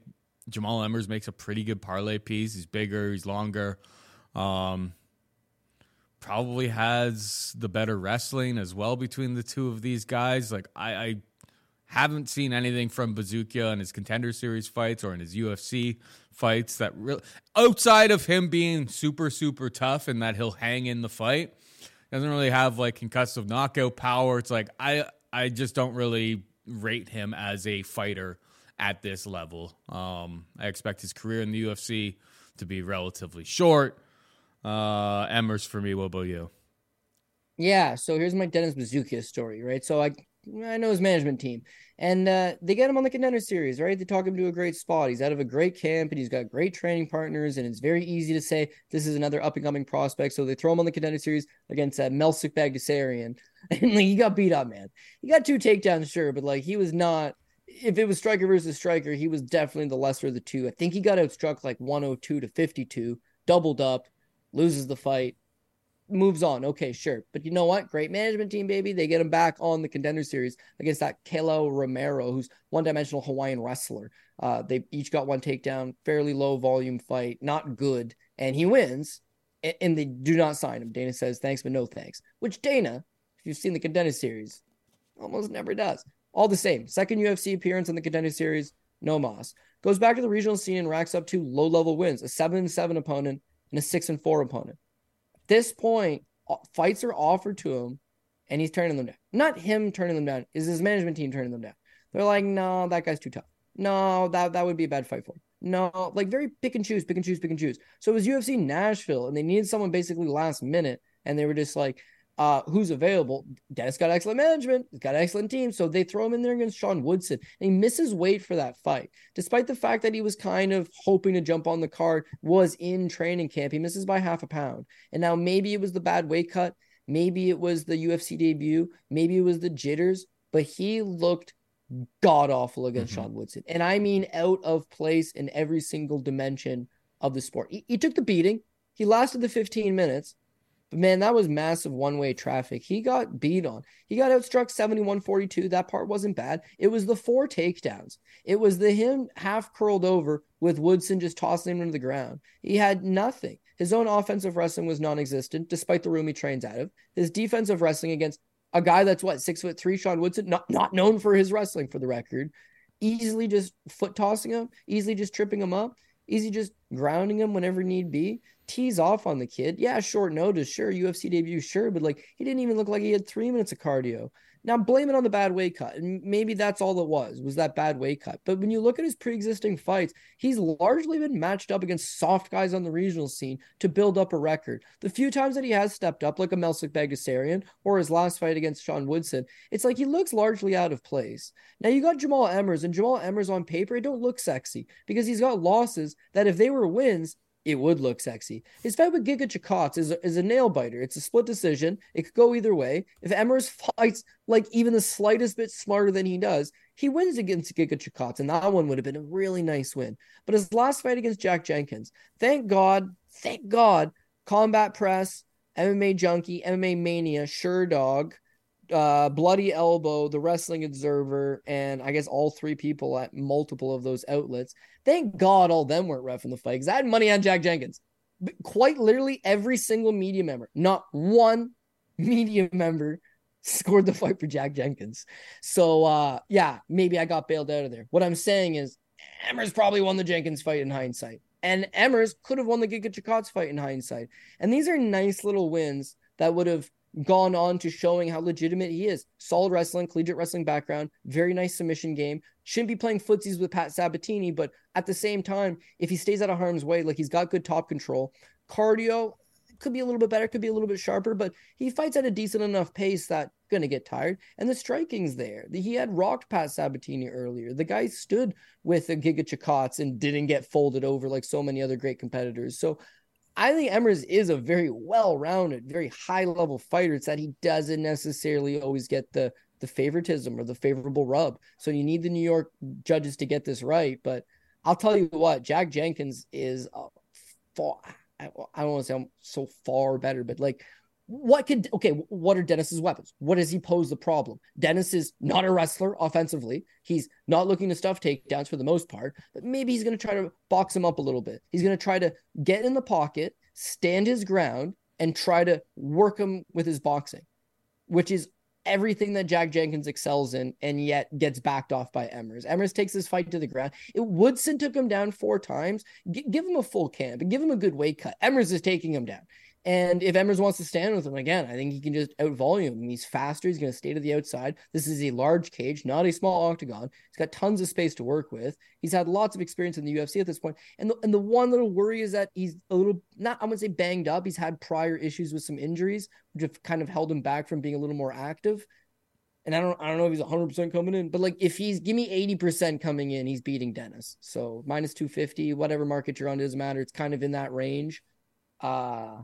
S1: Jamall Emmers makes a pretty good parlay piece. He's bigger, he's longer. Um, probably has the better wrestling as well between the two of these guys. Like I, I haven't seen anything from Buzukja in his contender series fights or in his UFC fights that really outside of him being super super tough and that he'll hang in the fight doesn't really have like concussive knockout power. It's like I I just don't really rate him as a fighter at this level. Um, I expect his career in the UFC to be relatively short. Uh, Emmers for me. What about you?
S2: Yeah. So here's my Dennis Buzukja story, right? So I I know his management team, and uh, they get him on the contender series, right? They talk him to a great spot. He's out of a great camp, and he's got great training partners, and it's very easy to say this is another up and coming prospect. So they throw him on the contender series against uh, Melsik Baghdasaryan, and like he got beat up, man. He got two takedowns, sure, but like he was not. If it was striker versus striker, he was definitely the lesser of the two. I think he got outstruck like 102 to 52, doubled up, loses the fight moves on. Okay, sure. But you know what? Great management team, baby. They get him back on the contender series against that Kalo Romero, who's one dimensional Hawaiian wrestler. Uh, they each got one takedown, fairly low volume fight, not good. And he wins, and, and they do not sign him. Dana says thanks, but no thanks. Which Dana, if you've seen the contender series, almost never does. All the same. Second UFC appearance in the contender series, no Moss. Goes back to the regional scene and racks up two low level wins, a 7 7 opponent and a 6 and 4 opponent this point, uh, fights are offered to him and he's turning them down. Not him turning them down, is his management team turning them down. They're like, no, that guy's too tough. No, that, that would be a bad fight for him. No, like very pick and choose, pick and choose, pick and choose. So it was UFC Nashville and they needed someone basically last minute. And they were just like, uh, who's available. Dennis got excellent management, he's got an excellent team. So they throw him in there against Sean Woodson. And he misses weight for that fight. Despite the fact that he was kind of hoping to jump on the card, was in training camp. He misses by half a pound. And now maybe it was the bad weight cut. Maybe it was the UFC debut. Maybe it was the jitters, but he looked god awful against mm-hmm. Sean Woodson. And I mean out of place in every single dimension of the sport. He, he took the beating. He lasted the 15 minutes but man, that was massive one way traffic. He got beat on. He got outstruck 71 42. That part wasn't bad. It was the four takedowns. It was the him half curled over with Woodson just tossing him to the ground. He had nothing. His own offensive wrestling was non existent, despite the room he trains out of. His defensive wrestling against a guy that's what, six foot three, Sean Woodson, not, not known for his wrestling for the record, easily just foot tossing him, easily just tripping him up, easy just grounding him whenever need be tease off on the kid. Yeah, short notice, sure, UFC debut, sure, but like he didn't even look like he had three minutes of cardio. Now blame it on the bad weight cut. And maybe that's all it was, was that bad weight cut. But when you look at his pre-existing fights, he's largely been matched up against soft guys on the regional scene to build up a record. The few times that he has stepped up, like a Melsik Baghdasaryan or his last fight against Sean Woodson, it's like he looks largely out of place. Now you got Jamall Emmers, and Jamall Emmers on paper, it don't look sexy because he's got losses that if they were wins, it would look sexy. His fight with Giga Chikadze is, is a nail biter. It's a split decision. It could go either way. If Emmers fights like even the slightest bit smarter than he does, he wins against Giga Chikadze, and that one would have been a really nice win. But his last fight against Jack Jenkins, thank God, thank God, Combat Press, MMA Junkie, MMA Mania, Sherdog, uh, Bloody Elbow, The Wrestling Observer, and I guess all three people at multiple of those outlets. Thank God all them weren't ref in the fight because I had money on Jack Jenkins. Quite literally every single media member, not one media member scored the fight for Jack Jenkins. So uh yeah, maybe I got bailed out of there. What I'm saying is Emmers probably won the Jenkins fight in hindsight. And Emmers could have won the Giga Chikadze fight in hindsight. And these are nice little wins that would have gone on to showing how legitimate he is. Solid wrestling, collegiate wrestling background, very nice submission game. Shouldn't be playing footsies with Pat Sabatini, but at the same time, if he stays out of harm's way, like he's got good top control, cardio could be a little bit better, could be a little bit sharper, but he fights at a decent enough pace that gonna get tired. And the striking's there. He had rocked Pat Sabatini earlier. The guy stood with a Giga Chikadze and didn't get folded over like so many other great competitors. So I think Emmers is a very well-rounded, very high-level fighter. It's that he doesn't necessarily always get the the favoritism or the favorable rub. So you need the New York judges to get this right. But I'll tell you what, Jack Jenkins is far. I don't want to say I'm so far better, but like what could okay what are dennis's weapons what does he pose the problem dennis is not a wrestler offensively he's not looking to stuff takedowns for the most part but maybe he's going to try to box him up a little bit he's going to try to get in the pocket stand his ground and try to work him with his boxing which is everything that Jack Jenkins excels in and yet gets backed off by Emmers. Emmers takes his fight to the ground. It Woodson took him down four times. G- give him a full camp and give him a good weight cut. Emmers is taking him down. And if Emmers wants to stand with him again, I think he can just out volume him. He's faster. He's going to stay to the outside. This is a large cage, not a small octagon. He's got tons of space to work with. He's had lots of experience in the UFC at this point. And the, and the one little worry is that he's a little, not, I'm going to say banged up. He's had prior issues with some injuries, which have kind of held him back from being a little more active. And I don't, I don't know if he's 100% coming in, but like if he's, give me 80% coming in, he's beating Dennis. So minus 250, whatever market you're on, it doesn't matter. It's kind of in that range. Uh,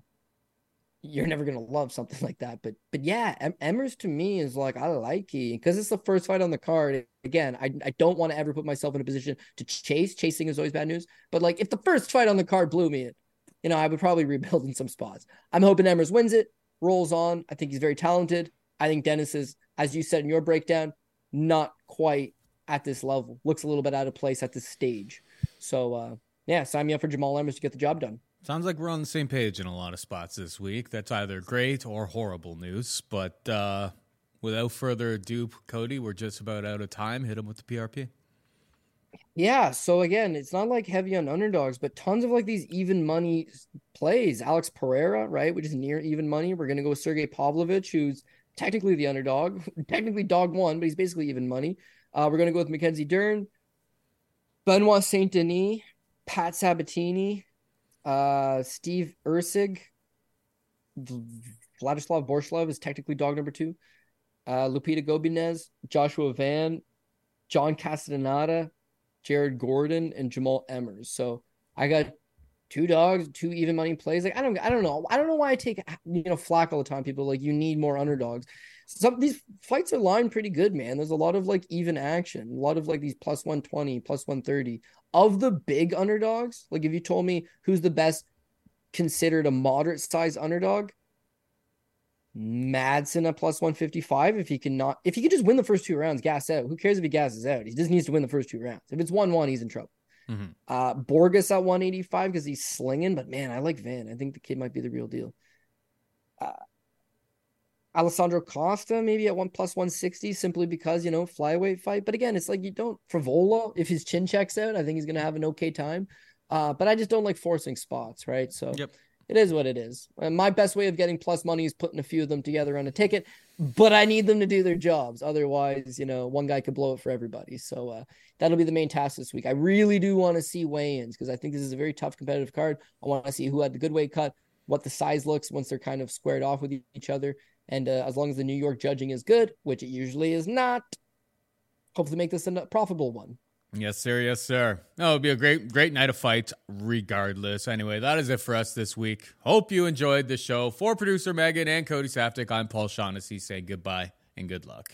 S2: you're never gonna love something like that. But but yeah, em- Emmers to me is like I like he because it's the first fight on the card. Again, I I don't want to ever put myself in a position to chase. Chasing is always bad news. But like if the first fight on the card blew me, you know, I would probably rebuild in some spots. I'm hoping Emmers wins it, rolls on. I think he's very talented. I think Dennis is, as you said in your breakdown, not quite at this level. Looks a little bit out of place at this stage. So uh yeah, sign me up for Jamall Emmers to get the job done.
S1: Sounds like we're on the same page in a lot of spots this week. That's either great or horrible news. But uh, without further ado, Cody, we're just about out of time. Hit him with the PRP.
S2: Yeah. So again, it's not like heavy on underdogs, but tons of like these even money plays. Alex Pereira, right, which is near even money. We're gonna go with Sergey Pavlovich, who's technically the underdog, technically dog one, but he's basically even money. Uh, we're gonna go with Mackenzie Dern, Benoit Saint Denis, Pat Sabatini, uh, Steve Erceg, Vladislav Borshchev is technically dog number two. Uh, Lupita Godinez, Joshua Van, John Castaneda, Jared Gordon, and Jamall Emmers. So I got two dogs, two even money plays. Like I don't, I don't know, I don't know why I take you know flack all the time. People like you need more underdogs. Some these fights are lined pretty good, man. There's a lot of like even action, a lot of like these plus 120, plus 130 of the big underdogs. Like if you told me who's the best considered a moderate size underdog, Madsen at plus 155. If he cannot, if he can just win the first two rounds, gas out. Who cares if he gasses out? He just needs to win the first two rounds. If it's 1 1, he's in trouble. Mm-hmm. Uh, Borjas at 185 because he's slinging, but man, I like Van. I think the kid might be the real deal. Uh, Alessandro Costa maybe at one plus 160 simply because, you know, flyweight fight. But again, it's like you don't, Frevola, if his chin checks out, I think he's going to have an okay time. Uh, but I just don't like forcing spots, right? So yep. it is what it is. And my best way of getting plus money is putting a few of them together on a ticket, but I need them to do their jobs. Otherwise, you know, one guy could blow it for everybody. So uh, that'll be the main task this week. I really do want to see weigh ins because I think this is a very tough competitive card. I want to see who had the good weight cut, what the size looks once they're kind of squared off with each other. And uh, as long as the New York judging is good, which it usually is not, hopefully make this a profitable one.
S1: Yes, sir. Yes, sir. Oh, it'll be a great, great night of fights, regardless. Anyway, that is it for us this week. Hope you enjoyed the show. For producer Megan and Cody Saftic, I'm Paul Shaughnessy saying goodbye and good luck.